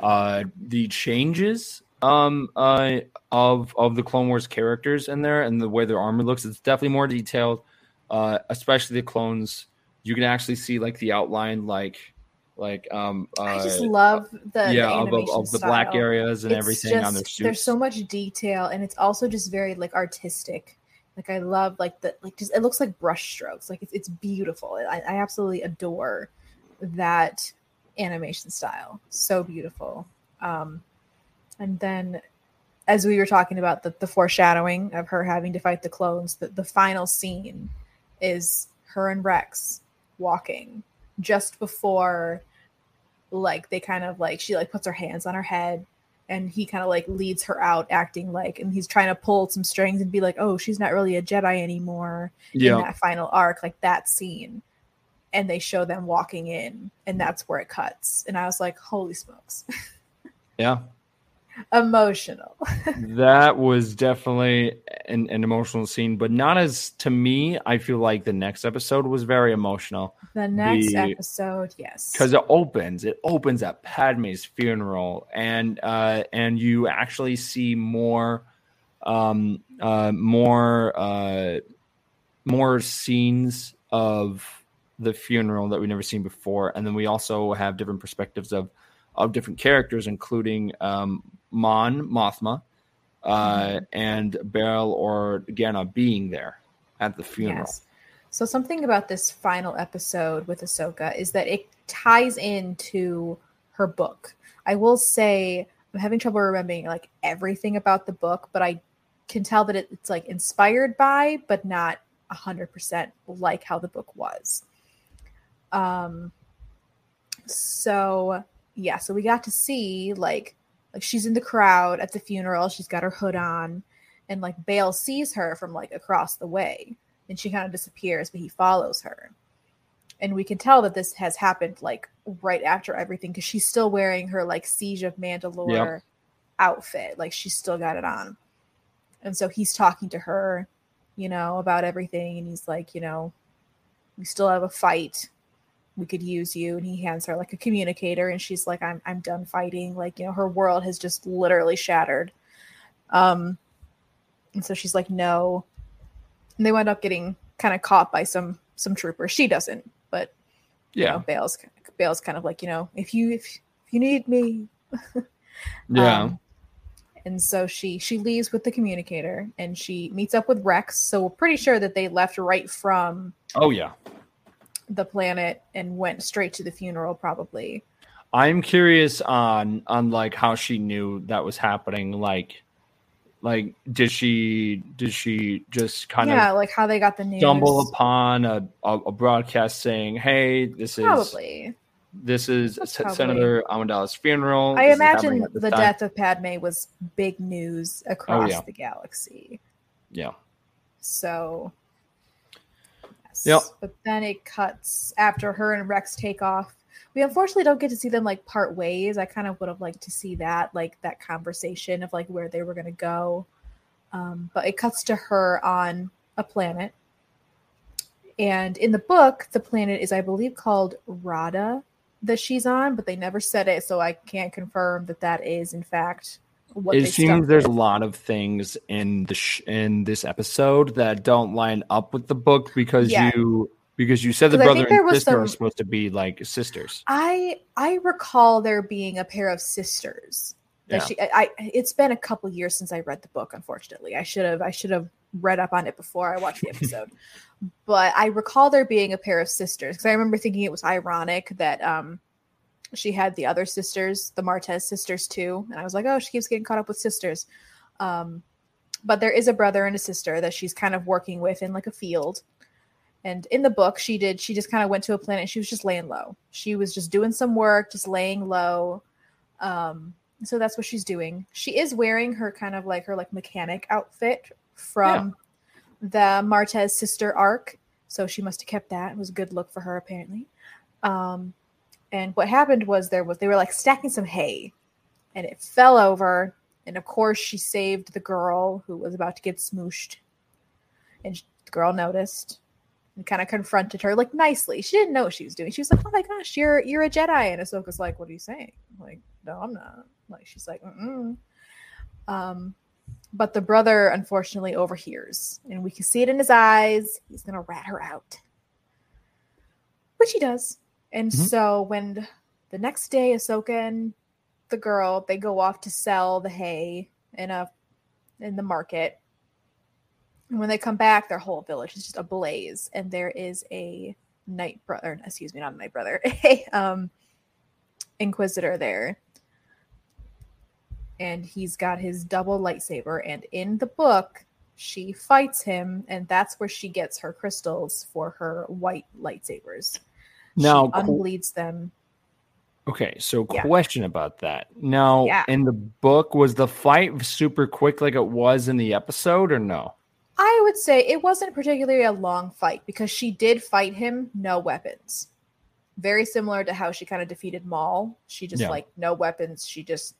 uh, the changes um, uh, of of the Clone Wars characters in there and the way their armor looks. It's definitely more detailed, uh, especially the clones you can actually see like the outline, like like um uh, I just love the yeah the of, of, the black areas and it's everything just, on their suits. There's so much detail, and it's also just very like artistic. Like I love like the like just it looks like brush strokes. Like it's it's beautiful. I, I absolutely adore that animation style. So beautiful. Um, and then as we were talking about the, the foreshadowing of her having to fight the clones, the, the final scene is her and Rex walking just before like they kind of like she like puts her hands on her head and he kind of like leads her out acting like and he's trying to pull some strings and be like oh she's not really a jedi anymore yeah. in that final arc like that scene. And they show them walking in and that's where it cuts. And i was like holy smokes. Yeah emotional. that was definitely an, an, emotional scene, but not as to me. I feel like the next episode was very emotional. The next the, episode, yes, because it opens. It opens at Padme's funeral, and uh, and you actually see more, um, uh, more, uh, more scenes of the funeral that we've never seen before, and then we also have different perspectives of of different characters, including um, Mon Mothma uh, mm-hmm. and Bail Organa being there at the funeral. Yes. So something about this final episode with Ahsoka is that it ties into her book. I will say I'm having trouble remembering like everything about the book, but I can tell that it's like inspired by, but not hundred percent like how the book was. Um. So yeah, so we got to see like like she's in the crowd at the funeral. She's got her hood on. And like Bail sees her from like across the way. And she kind of disappears but he follows her. And we can tell that this has happened like right after everything because she's still wearing her like siege of mandalore yep. outfit. Like she's still got it on. And so he's talking to her you know about everything. And he's like you know we still have a fight we could use you. And he hands her like a communicator and she's like i'm i'm done fighting. Like you know her world has just literally shattered. Um and so she's like no. And they wind up getting kind of caught by some some troopers. She doesn't but yeah you know, Bail's Bail's kind of like you know if you if, if you need me. Yeah. Um, and so she she leaves with the communicator and she meets up with rex so we're pretty sure that they left right from oh yeah the planet and went straight to the funeral probably. I'm curious on on like how she knew that was happening. Like like did she did she just kind yeah, of yeah like how they got the news. stumble upon a, a, a broadcast saying hey this is probably. this is senator amidala's funeral. I this imagine the time. death of padme was big news oh, across oh, yeah. the galaxy. Yeah. So Yep. But then it cuts after her and Rex take off. We unfortunately don't get to see them like part ways. I kind of would have liked to see that, like that conversation of like where they were going to go. Um, but it cuts to her on a planet. And in the book, the planet is, I believe, called Raada that she's on, but they never said it. So I can't confirm that that is, in fact, it seems there's with. a lot of things in the sh- in this episode that don't line up with the book because yeah. you because you said the brother and sister some, are supposed to be like sisters. I I recall there being a pair of sisters. Yeah. She, I, I, it's been a couple years since I read the book. Unfortunately, I should have I should have read up on it before I watched the episode. but I recall there being a pair of sisters because I remember thinking it was ironic that um she had the other sisters, the Martez sisters too, and I was like, oh, she keeps getting caught up with sisters. Um, but there is a brother and a sister that she's kind of working with in like a field. And in the book, she did, she just kind of went to a planet. she was just laying low. She was just doing some work, just laying low. Um, so that's what she's doing. She is wearing her kind of like her like mechanic outfit from yeah. the Martez sister arc. So she must have kept that. It was a good look for her apparently. Um, and what happened was there was they were like stacking some hay and it fell over and of course she saved the girl who was about to get smooshed. And the girl noticed and kind of confronted her like nicely. She didn't know what she was doing. She was like oh my gosh you're you're a jedi. And ahsoka's like what are you saying? I'm like no i'm not. Like she's like Mm-mm. um but the brother unfortunately overhears and we can see it in his eyes. He's gonna rat her out. Which he does and mm-hmm. so when the next day, Ahsoka and the girl they go off to sell the hay in a in the market. And when they come back, their whole village is just ablaze, and there is a night brother. Excuse me, not a night brother. A um, inquisitor there, and he's got his double lightsaber. And in the book, she fights him, and that's where she gets her crystals for her white lightsabers. Now she unbleeds them. Okay, so yeah. question about that. Now, yeah. in the book, was the fight super quick like it was in the episode, or no? I would say it wasn't particularly a long fight because she did fight him no weapons. Very similar to how she kind of defeated Maul. She just yeah. like no weapons. She just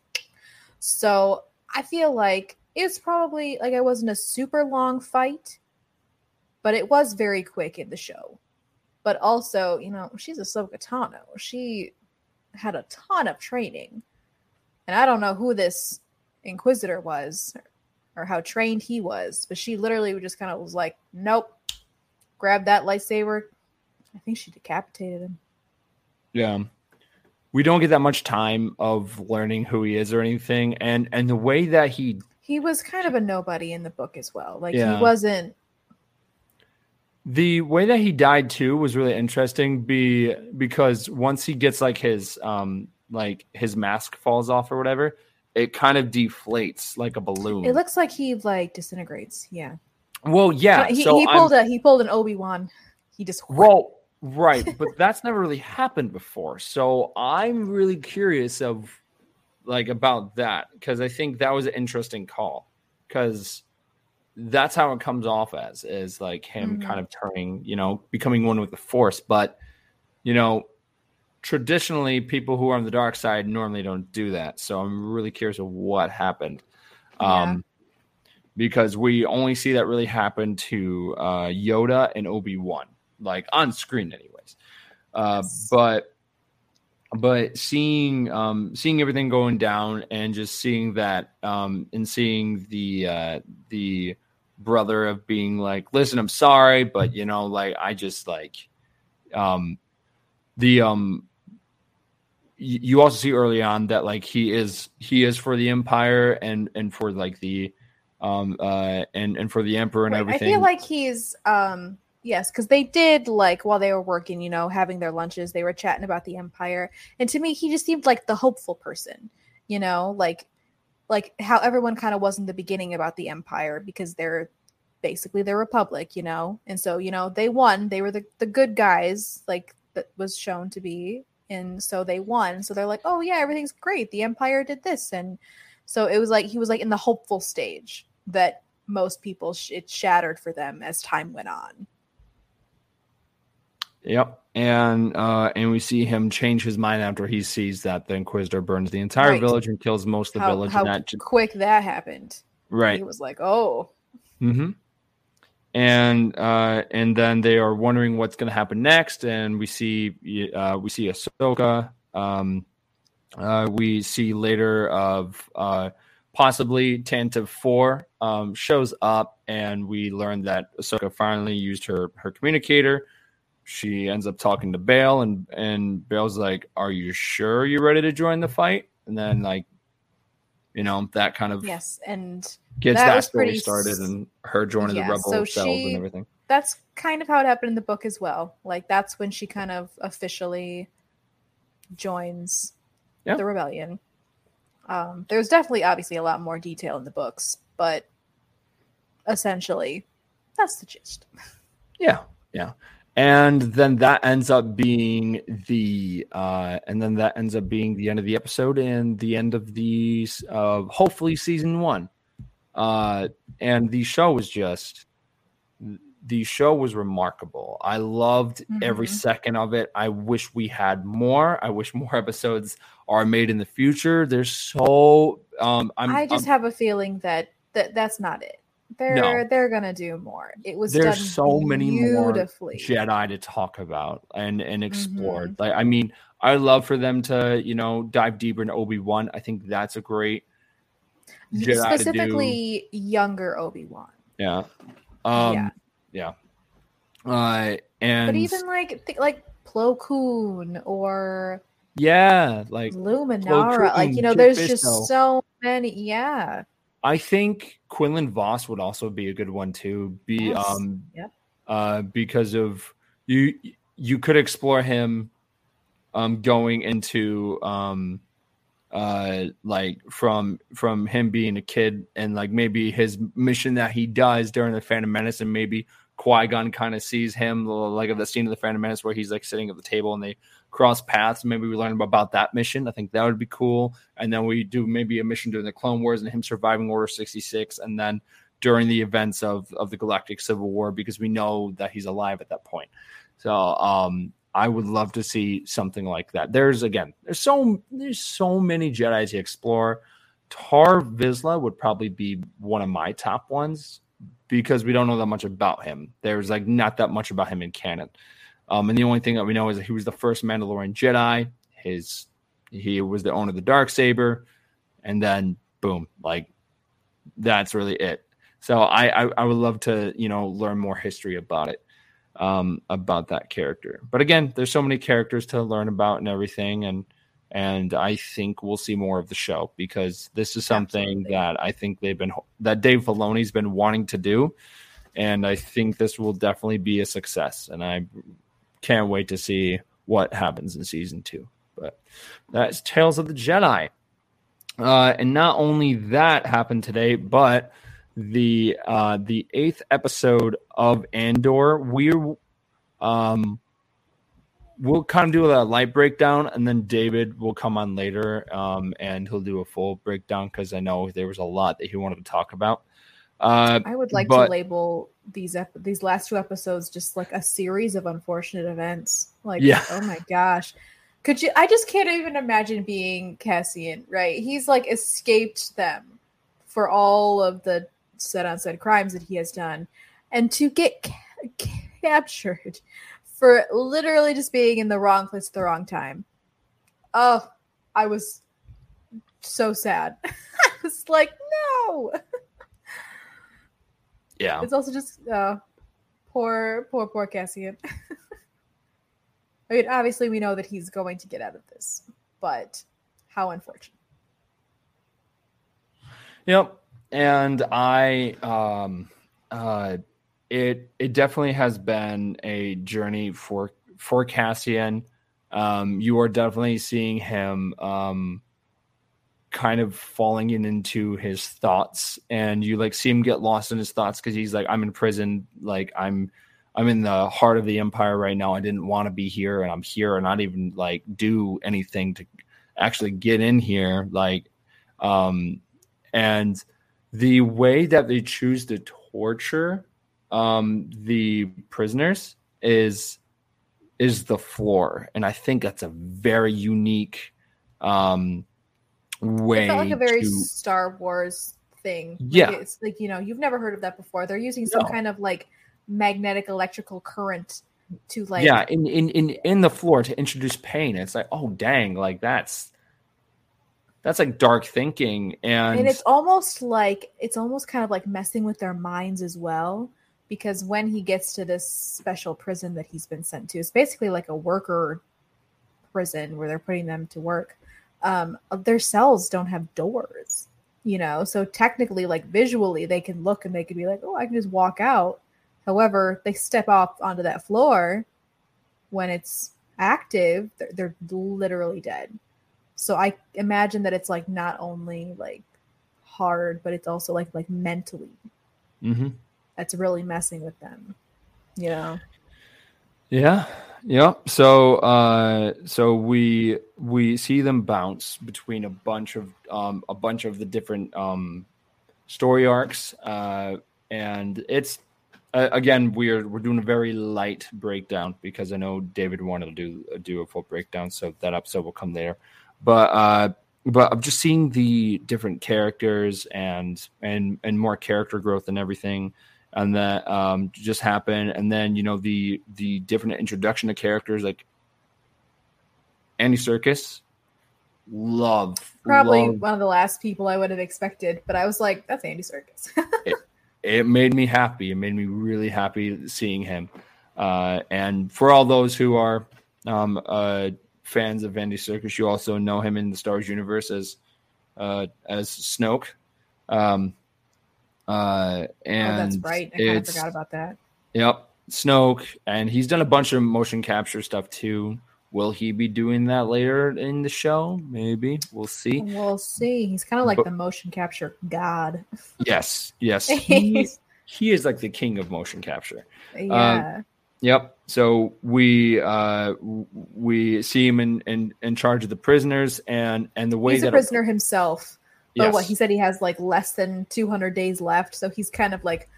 so I feel like it's probably like it wasn't a super long fight, but it was very quick in the show but also, you know, she's Ahsoka Tano. She had a ton of training. And I don't know who this Inquisitor was or how trained he was, but she literally just kind of was like, nope, grab that lightsaber. I think she decapitated him. Yeah. We don't get that much time of learning who he is or anything. And and the way that he he was kind of a nobody in the book as well. Like yeah. he wasn't the way that he died too was really interesting be because once he gets like his um like his mask falls off or whatever, it kind of deflates like a balloon. It looks like he like disintegrates. Yeah. Well, yeah. he, so he pulled I'm, a he pulled an Obi Wan. He just well, right, but that's never really happened before. So I'm really curious of like about that because I think that was an interesting call because that's how it comes off as is like him mm-hmm. kind of turning, you know, becoming one with the force. But, you know, traditionally people who are on the dark side normally don't do that. So I'm really curious of what happened. Yeah. Um because we only see that really happen to uh Yoda and Obi-Wan, like on screen anyways. Uh yes. but but seeing um seeing everything going down and just seeing that um and seeing the uh the brother of being like, listen, I'm sorry, but you know, like I just like um the um you also see early on that like he is he is for the empire and and for like the um uh and and for the emperor and everything. I feel like he's um yes, because they did like while they were working, you know, having their lunches, they were chatting about the empire. And to me, he just seemed like the hopeful person, you know, like like how everyone kind of was in the beginning about the empire because they're basically the republic you know and so you know they won they were the, the good guys like that was shown to be and so they won so they're like oh yeah everything's great the empire did this and so it was like he was like in the hopeful stage that most people sh- it shattered for them as time went on Yep, and uh, and we see him change his mind after he sees that the Inquisitor burns the entire right. village and kills most of the how, village. How that quick that happened! Right, he was like, "Oh." Mm-hmm. And uh, and then they are wondering what's going to happen next, and we see uh, we see Ahsoka. Um, uh, we see later of uh, possibly Tantive Four um, shows up, and we learn that Ahsoka finally used her her communicator she ends up talking to Bail, and and Bail's like, "Are you sure you're ready to join the fight?" And then like, you know, that kind of yes, and gets that, that story started, and her joining yeah, the rebel so cells she, and everything. That's kind of how it happened in the book as well. Like that's when she kind of officially joins Yeah. the rebellion. Um, there's definitely obviously a lot more detail in the books, but essentially, that's the gist. Yeah, yeah. And then that ends up being the uh and then that ends up being the end of the episode and the end of the uh hopefully season 1. Uh and the show was just the show was remarkable. I loved every Mhm. second of it. I wish we had more. I wish more episodes are made in the future. There's so um I'm i just I'm- have a feeling that, that that's not it. They're they're gonna do more. It was There's done so many more. Jedi to talk about and and explore. Mhm. Like I mean, I love for them to you know dive deeper into Obi Wan. I think that's a great Jedi to do. Specifically, younger Obi Wan. Yeah, um, Yeah. yeah, Uh, and But even like th- like Plo Koon or yeah, like Luminara, like you know, there's just so many. Yeah, I think Quinlan Vos would also be a good one too. Be Yes. um Yep. uh because of you you could explore him um going into um uh like from from him being a kid and like maybe his mission that he does during the Phantom Menace and maybe Qui-Gon kind of sees him like of the scene of the Phantom Menace where he's like sitting at the table and they cross paths. Maybe we learn about that mission. I think that would be cool. And then we do maybe a mission during the Clone Wars and him surviving Order 66 and then during the events of of the Galactic Civil War because we know that he's alive at that point. So um I would love to see something like that. There's again, there's so there's so many Jedi to explore. Tarre Vizsla would probably be one of my top ones because we don't know that much about him. There's like not that much about him in canon. Um, and the only thing that we know is that he was the first Mandalorian Jedi. His he was the owner of the dark saber, and then boom, like that's really it. So I, I I would love to you know learn more history about it, um, about that character. But again, there's so many characters to learn about and everything, and and I think we'll see more of the show because this is something Absolutely. that I think they've been that Dave Filoni's been wanting to do, and I think this will definitely be a success. And I can't wait to see what happens in season two. But that's Tales of the Jedi. Uh, and not only that happened today, but the uh, the eighth episode of Andor. We um we'll kind of do a light breakdown, and then David will come on later, um, and he'll do a full breakdown because I know there was a lot that he wanted to talk about. Uh, I would like But- to label these ep- these last two episodes just like a series of unfortunate events. Like, Yeah. oh my gosh, could you? I just can't even imagine being Cassian. Right? He's like escaped them for all of the said unsaid crimes that he has done, and to get ca- captured for literally just being in the wrong place at the wrong time. Oh, I was so sad. I was like, no. Yeah, It's also just uh, poor, poor, poor Cassian. I mean, obviously, we know that he's going to get out of this, but how unfortunate. Yep. And I um uh it it definitely has been a journey for for Cassian. Um you are definitely seeing him um kind of falling in into his thoughts and you like see him get lost in his thoughts because he's like I'm in prison. Like I'm I'm in the heart of the empire right now. I didn't want to be here and I'm here and not even like do anything to actually get in here. Like um and the way that they choose to torture um, the prisoners is is the floor, and I think that's a very unique um, way It felt like a very to. Star Wars thing. Like, Yeah. it's like you know you've never heard of that before. They're using some No. kind of like magnetic electrical current to like yeah, in, in in in the floor to introduce pain. It's like, oh dang, like that's that's like dark thinking, and, and it's almost like it's almost kind of like messing with their minds as well because when he gets to this special prison that he's been sent to it's basically like a worker prison where they're putting them to work um their cells don't have doors you know so technically like visually they can look and they could be like oh i can just walk out however they step off onto that floor when it's active, they're, they're literally dead. So I imagine that it's like not only like hard, but it's also like like mentally Mm-hmm. that's really messing with them. You know. Yeah. Yeah. So uh so we we see them bounce between a bunch of um a bunch of the different um story arcs uh and it's uh, again we're we're doing a very light breakdown because I know David wanted to do do a full breakdown so that episode will come there. But uh but I'm just seeing the different characters and and and more character growth and everything and that um, just happened. And then you know the the different introduction of characters like Andy Serkis, love Probably love- one of the last people I would have expected, but I was like, that's Andy Serkis. it made me happy. It made me really happy seeing him. Uh, and for all those who are um, uh, fans of Andy Serkis, you also know him in the Star Wars universe as uh, as Snoke. Um, uh, and oh, that's right. I kind of forgot about that. Yep, Snoke, and he's done a bunch of motion capture stuff too. Will he be doing that later in the show? Maybe we'll see. We'll see. He's kind of like But- the motion capture god. Yes, yes, he, he is like the king of motion capture. yeah. Yep. So we uh we see him in in, in charge of the prisoners and and the way he's that a prisoner himself. But yes, what he said he has like less than 200 days left, so he's kind of like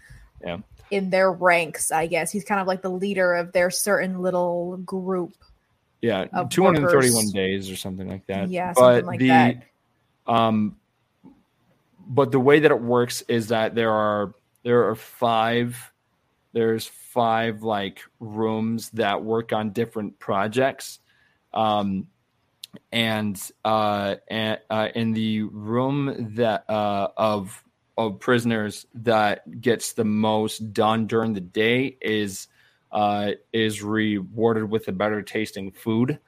Yeah. in their ranks, I guess. He's kind of like the leader of their certain little group. yeah, two hundred thirty one workers. days or something like that. Yeah, but something like the that. um, but the way that it works is that there are there are five there's five like rooms that work on different projects um and uh and uh in the room that uh of of prisoners that gets the most done during the day is uh is rewarded with a better tasting food.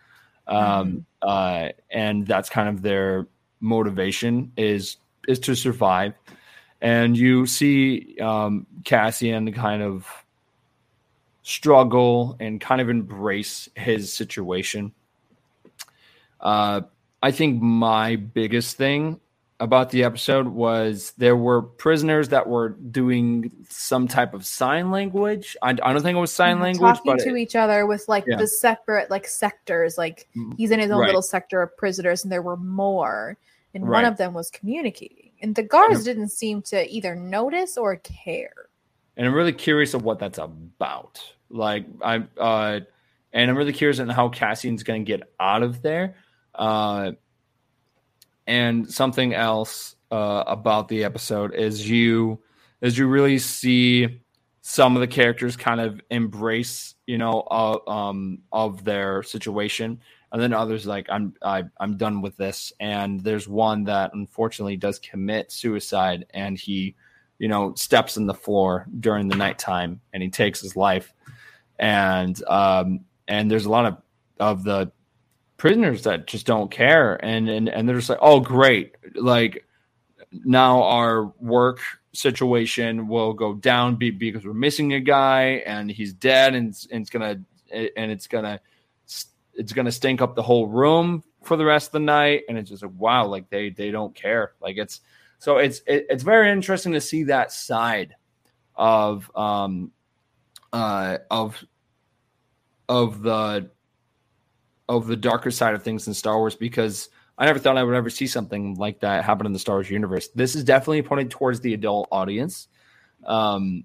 Um uh and that's kind of their motivation is is to survive. And you see um cassian kind of struggle and kind of embrace his situation uh i think my biggest thing about the episode was there were prisoners that were doing some type of sign language i, I don't think it was sign language talking to it- each other with like Yeah. the separate like sectors. Like he's in his own Right. little sector of prisoners, and there were more, and one of them was communicating. And the guards didn't seem to either notice or care. and I'm really curious of what that's about. Like I uh and I'm really curious on how Cassian's going to get out of there. Uh and something else uh about the episode is you is you really see some of the characters kind of embrace, you know, uh, um of their situation and then others like I'm I, I'm done with this and there's one that unfortunately does commit suicide and he you know, steps in the floor during the nighttime and he takes his life. And um and there's a lot of of the prisoners that just don't care. And and, and they're just like, oh great. Like now our work situation will go down be, because we're missing a guy and he's dead and, it's- and it's gonna and it's gonna it's gonna stink up the whole room for the rest of the night. And it's just like wow like they they don't care. Like it's so it's it, it's very interesting to see that side of um uh of of the of the darker side of things in Star Wars because I never thought I would ever see something like that happen in the Star Wars universe. This is definitely pointed towards the adult audience, um,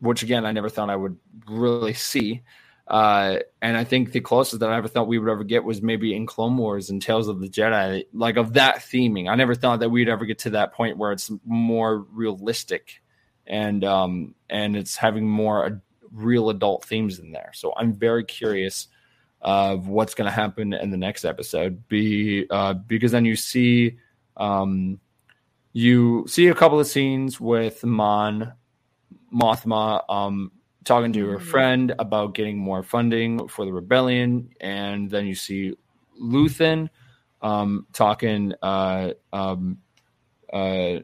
which again I never thought I would really see. Uh, and I think the closest that I ever thought we would ever get was maybe in Clone Wars and Tales of the Jedi, like of that theming. I never thought that we'd ever get to that point where it's more realistic and um, and it's having more real adult themes in there. So I'm very curious of what's going to happen in the next episode. Be uh, because then you see um, you see a couple of scenes with Mon Mothma um, talking to her Mhm. friend about getting more funding for the rebellion, and then you see Luthen um, talking uh, um, uh,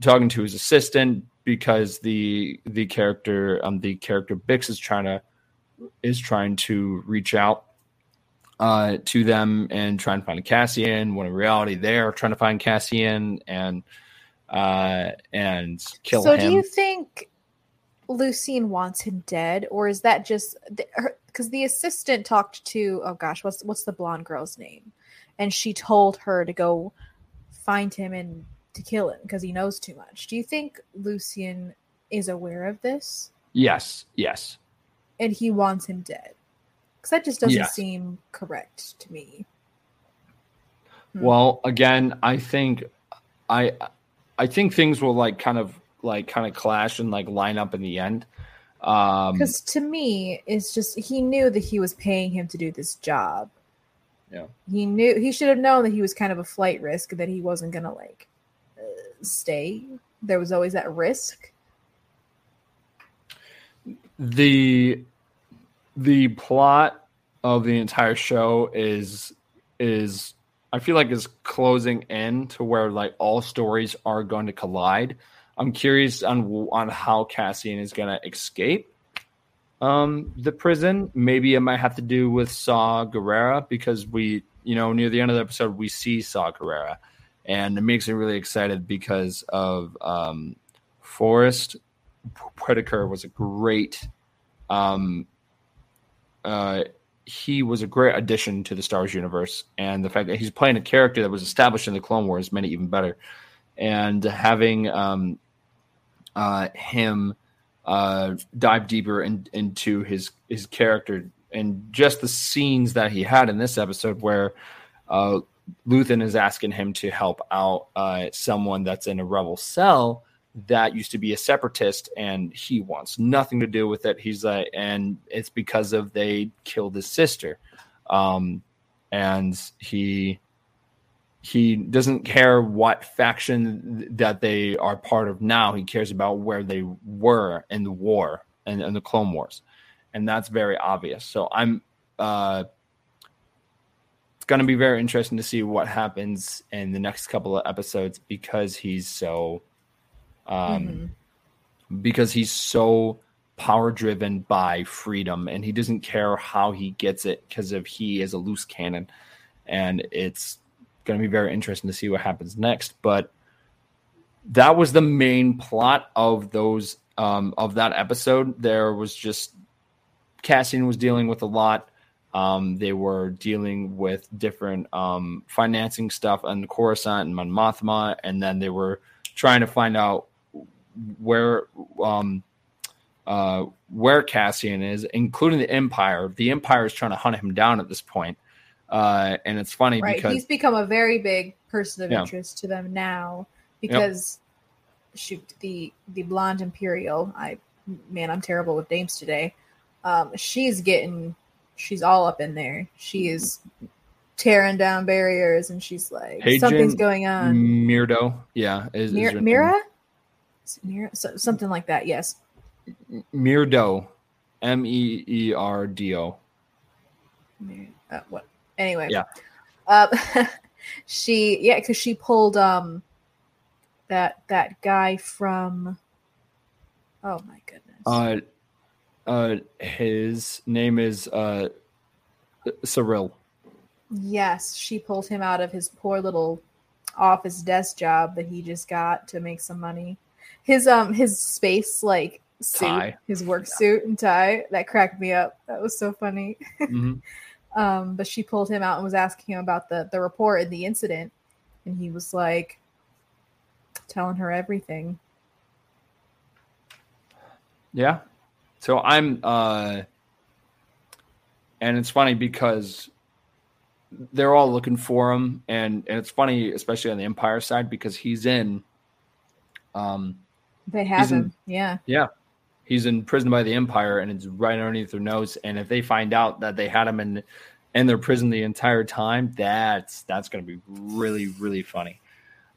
talking to his assistant because the the character um, the character Bix is trying to is trying to reach out uh, to them and try and find a Cassian. When in reality, they're trying to find Cassian and uh, and kill so him. do you think Lucien wants him dead, or is that just because the assistant talked to oh gosh, what's what's the blonde girl's name, and she told her to go find him and to kill him because he knows too much. Do you think Lucien is aware of this yes, yes. And he wants him dead? Because that just doesn't Yes. seem correct to me. Hmm. Well, again, I think I I think things will like kind of like kind of clash and like line up in the end. Um, Because to me, it's just he knew that he was paying him to do this job. Yeah. He knew he should have known that he was kind of a flight risk that he wasn't gonna like uh, stay. There was always that risk. the the plot of the entire show is is I feel like is closing in to where like all stories are going to collide. I'm curious on on how Cassian is going to escape um the prison. Maybe it might have to do with Saw Gerrera because we you know near the end of the episode we see Saw Gerrera and it makes me really excited because of um Forest Whitaker was a great um uh he was a great addition to the Star Wars universe, and the fact that he's playing a character that was established in the Clone Wars made it even better. And having um, uh, him uh, dive deeper in, into his his character and just the scenes that he had in this episode, where uh, Luthen is asking him to help out uh, someone that's in a rebel cell that used to be a separatist and he wants nothing to do with it. He's like and it's because of they killed his sister. Um and he he doesn't care what faction that they are part of now. He cares about where they were in the war and, and the clone wars. And that's very obvious. So i'm uh it's going to be very interesting to see what happens in the next couple of episodes because he's so um, because he's so power driven by freedom and he doesn't care how he gets it because of he is a loose cannon. And it's going to be very interesting to see what happens next but that was the main plot of those um, of that episode. There was just Cassian was dealing with a lot. Um, they were dealing with different um, financing stuff on Coruscant and Mon Mothma, and then they were trying to find out where um uh where Cassian is, including the Empire. The Empire is trying to hunt him down at this point. Uh and it's funny Right. because He's become a very big person of Yeah. interest to them now because shoot, the the blonde Imperial, I man, I'm terrible with names today. Um, she's getting she's all up in there. She is tearing down barriers and she's like something's going on. Mirdo, yeah, is, Mir- her name. Mira? Is Mira? So, something like that, yes. Mirdo, M E E R D O. Uh, what? Anyway. Yeah. Uh, she yeah, because she pulled um that that guy from oh my goodness. Uh, uh, his name is uh, Syril. yes, she pulled him out of his poor little office desk job that he just got to make some money. His um his space like suit, Tie. his work suit and tie that cracked me up. That was so funny. Mhm. um, but she pulled him out and was asking him about the the report and the incident, and he was like telling her everything. Yeah. So I'm uh and it's funny because they're all looking for him and and it's funny especially on the Empire side because he's in um They have in- him, yeah. yeah. He's in prison by the Empire and it's right underneath their nose and if they find out that they had him in in their prison the entire time that's that's going to be really really funny.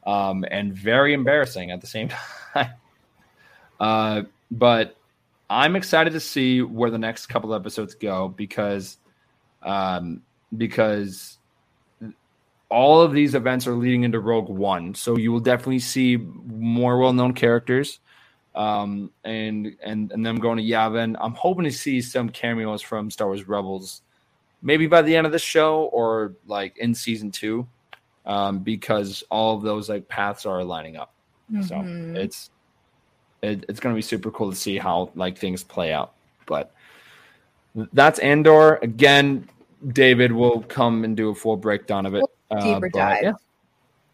Um and very embarrassing at the same time. Uh but I'm excited to see where the next couple episodes go because um because all of these events are leading into Rogue One. So you will definitely see more well-known characters um and and and them going to Yavin. I'm hoping to see some cameos from Star Wars Rebels maybe by the end of the show or like in season two, um, because all of those like paths are lining up. Mhm. So it's it, it's going to be super cool to see how like things play out. But that's Andor again. David will come and do a full breakdown of it. Uh, deeper but, dive. Yeah,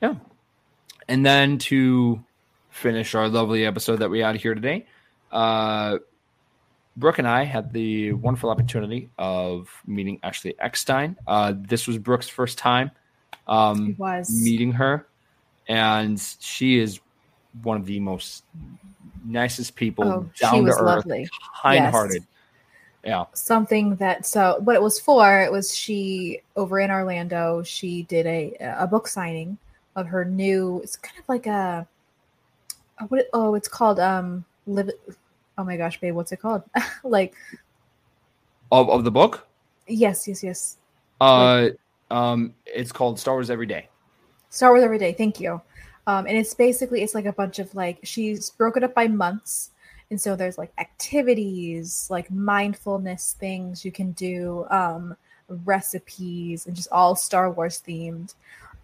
yeah. And then to finish our lovely episode that we had here today, uh, Brooke and I had the wonderful opportunity of meeting Ashley Eckstein. Uh, this was Brooke's first time um, meeting her, and she is one of the most nicest people, Oh, down to earth, lovely. kind-hearted. Yeah, something that so what it was for it was she over in orlando she did a a book signing of her new it's kind of like a, a what oh it's called um live oh my gosh babe what's it called like of, of the book. yes yes yes Uh, um, it's called Star Wars Every Day. Star Wars Every Day. Thank you. Um, and it's basically it's like a bunch of like she's broken up by months, and so there's like activities, like mindfulness things you can do, um, recipes, and just all Star Wars themed.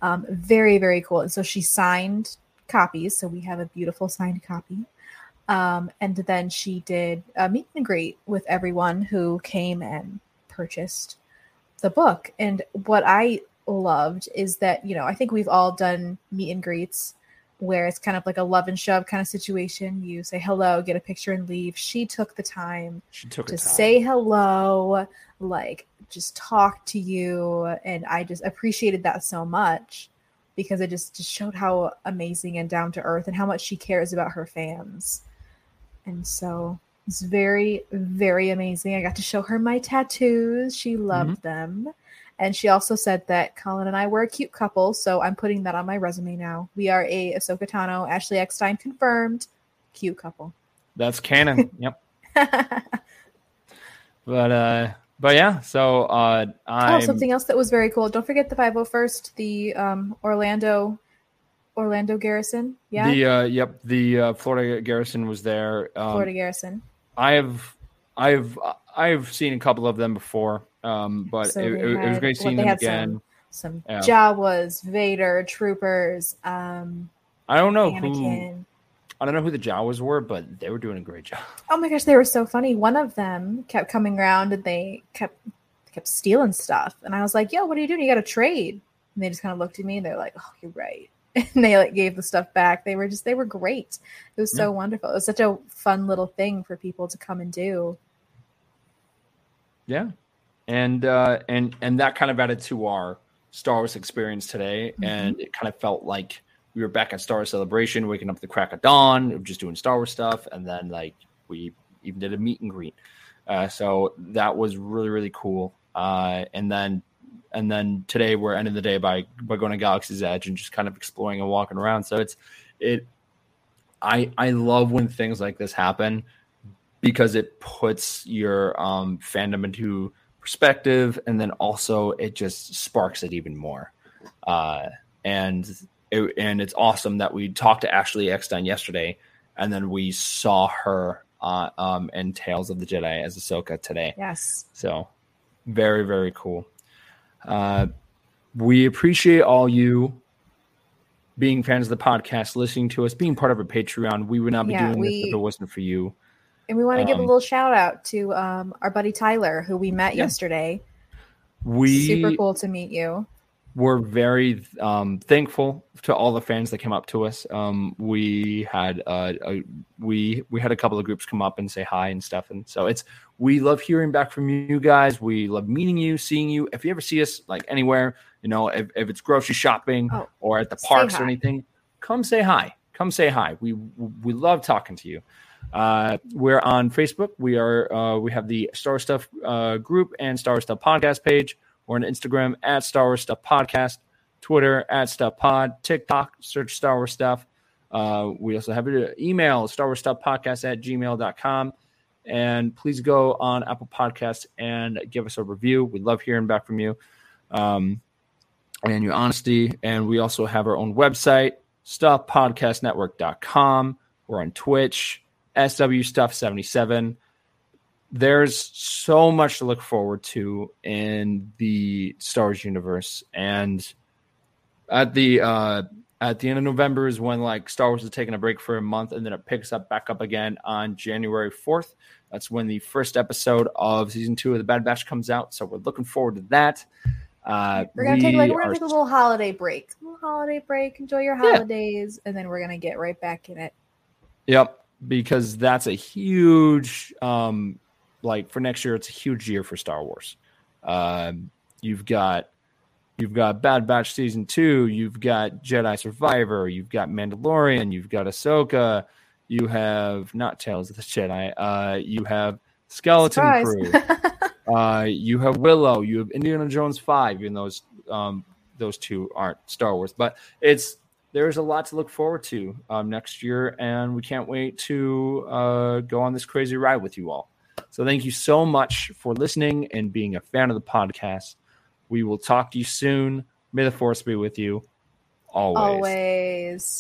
Um, very very cool. And so she signed copies, so we have a beautiful signed copy. Um, and then she did a meet and greet with everyone who came and purchased the book. And what I loved is that, you know, I think we've all done meet and greets where it's kind of like a love and shove kind of situation. You say hello, get a picture, and leave. She took the time took to time. say hello, like just talk to you. And I just appreciated that so much because it just, just showed how amazing and down to earth and how much she cares about her fans. And so it's very, very amazing. I got to show her my tattoos. She loved mm-hmm. them. And she also said that Colin and I were a cute couple. So I'm putting that on my resume now. We are a Ahsoka Tano, Ashley Eckstein confirmed cute couple. That's canon. yep. But uh, but yeah. So uh, I Oh, something else that was very cool. Don't forget the 501st, the um, Orlando Orlando Garrison. Yeah. The uh, yep, the uh, Florida Garrison was there. Um, Florida Garrison. I've I've I've seen a couple of them before, um, but So it, they it, it was great seeing they them had again. Some Yeah. Jawas, Vader, Troopers, um, I don't know who I don't know who the Jawas were, but they were doing a great job. Oh my gosh, they were so funny. One of them kept coming around and they kept kept stealing stuff. And I was like, yo, what are you doing? You got to trade. And they just kind of looked at me and they're like, oh, you're right. And they like gave the stuff back. They were just, they were great. It was so wonderful. It was such a fun little thing for people to come and do. Yeah, and uh, and and that kind of added to our Star Wars experience today, Mm-hmm. and it kind of felt like we were back at Star Wars Celebration, waking up at the crack of dawn, just doing Star Wars stuff, and then like we even did a meet and greet. Uh, so that was really really cool. Uh, and then and then today we're ending the day by by going to Galaxy's Edge and just kind of exploring and walking around. So it's it. I I love when things like this happen because it puts your um, fandom into perspective, and then also it just sparks it even more. Uh, and it, and it's awesome that we talked to Ashley Eckstein yesterday, and then we saw her uh, um, in Tales of the Jedi as Ahsoka today. Yes. So very, very cool. Uh, we appreciate all you being fans of the podcast, listening to us, being part of our Patreon. We would not be Yeah, doing this if it wasn't for you. And we want to give a Um, little shout out to um, our buddy Tyler, who we met Yeah. yesterday. We Super cool to meet you. we're very um, thankful to all the fans that came up to us. Um, we had uh, a, we we had a couple of groups come up and say hi and stuff, and so it's we love hearing back from you guys. We love meeting you, seeing you. If you ever see us like anywhere, you know, if, if it's grocery shopping Oh, or at the parks or anything, come say hi. Come say hi. We we love talking to you. Uh, we're on Facebook. We are uh, we have the Star Stuff uh, group and Star Stuff podcast page. We're on Instagram at Star Wars Stuff Podcast, Twitter at Stuff Pod, TikTok, search Star Wars Stuff. Uh, we also have an email, Star Wars Stuff Podcast at gmail.com. And please go on Apple Podcasts and give us a review. We love hearing back from you um, and your honesty. And we also have our own website, stuffpodcastnetwork.com. We're on Twitch, SW Stuff 77. there's so much to look forward to in the Star Wars universe, and at the uh, at the end of November is when like Star Wars is taking a break for a month, and then it picks up back up again on January fourth. That's when the first episode of season two of the Bad Batch comes out. So we're looking forward to that. Uh, we're gonna take like we're gonna take a little holiday break. A little holiday break. Enjoy your Yeah. holidays, and then we're gonna get right back in it. Yep, because that's a huge um like for next year it's a huge year for Star Wars. Um you've got you've got Bad Batch season 2, you've got Jedi Survivor, you've got Mandalorian, you've got Ahsoka, you have not Tales of the Jedi, uh you have Skeleton Surprise. Crew. Uh, you have Willow, you have Indiana Jones five, even though those um, those two aren't Star Wars, but it's there's a lot to look forward to um, next year, and we can't wait to uh, go on this crazy ride with you all. So thank you so much for listening and being a fan of the podcast. We will talk to you soon. May the force be with you always. Always.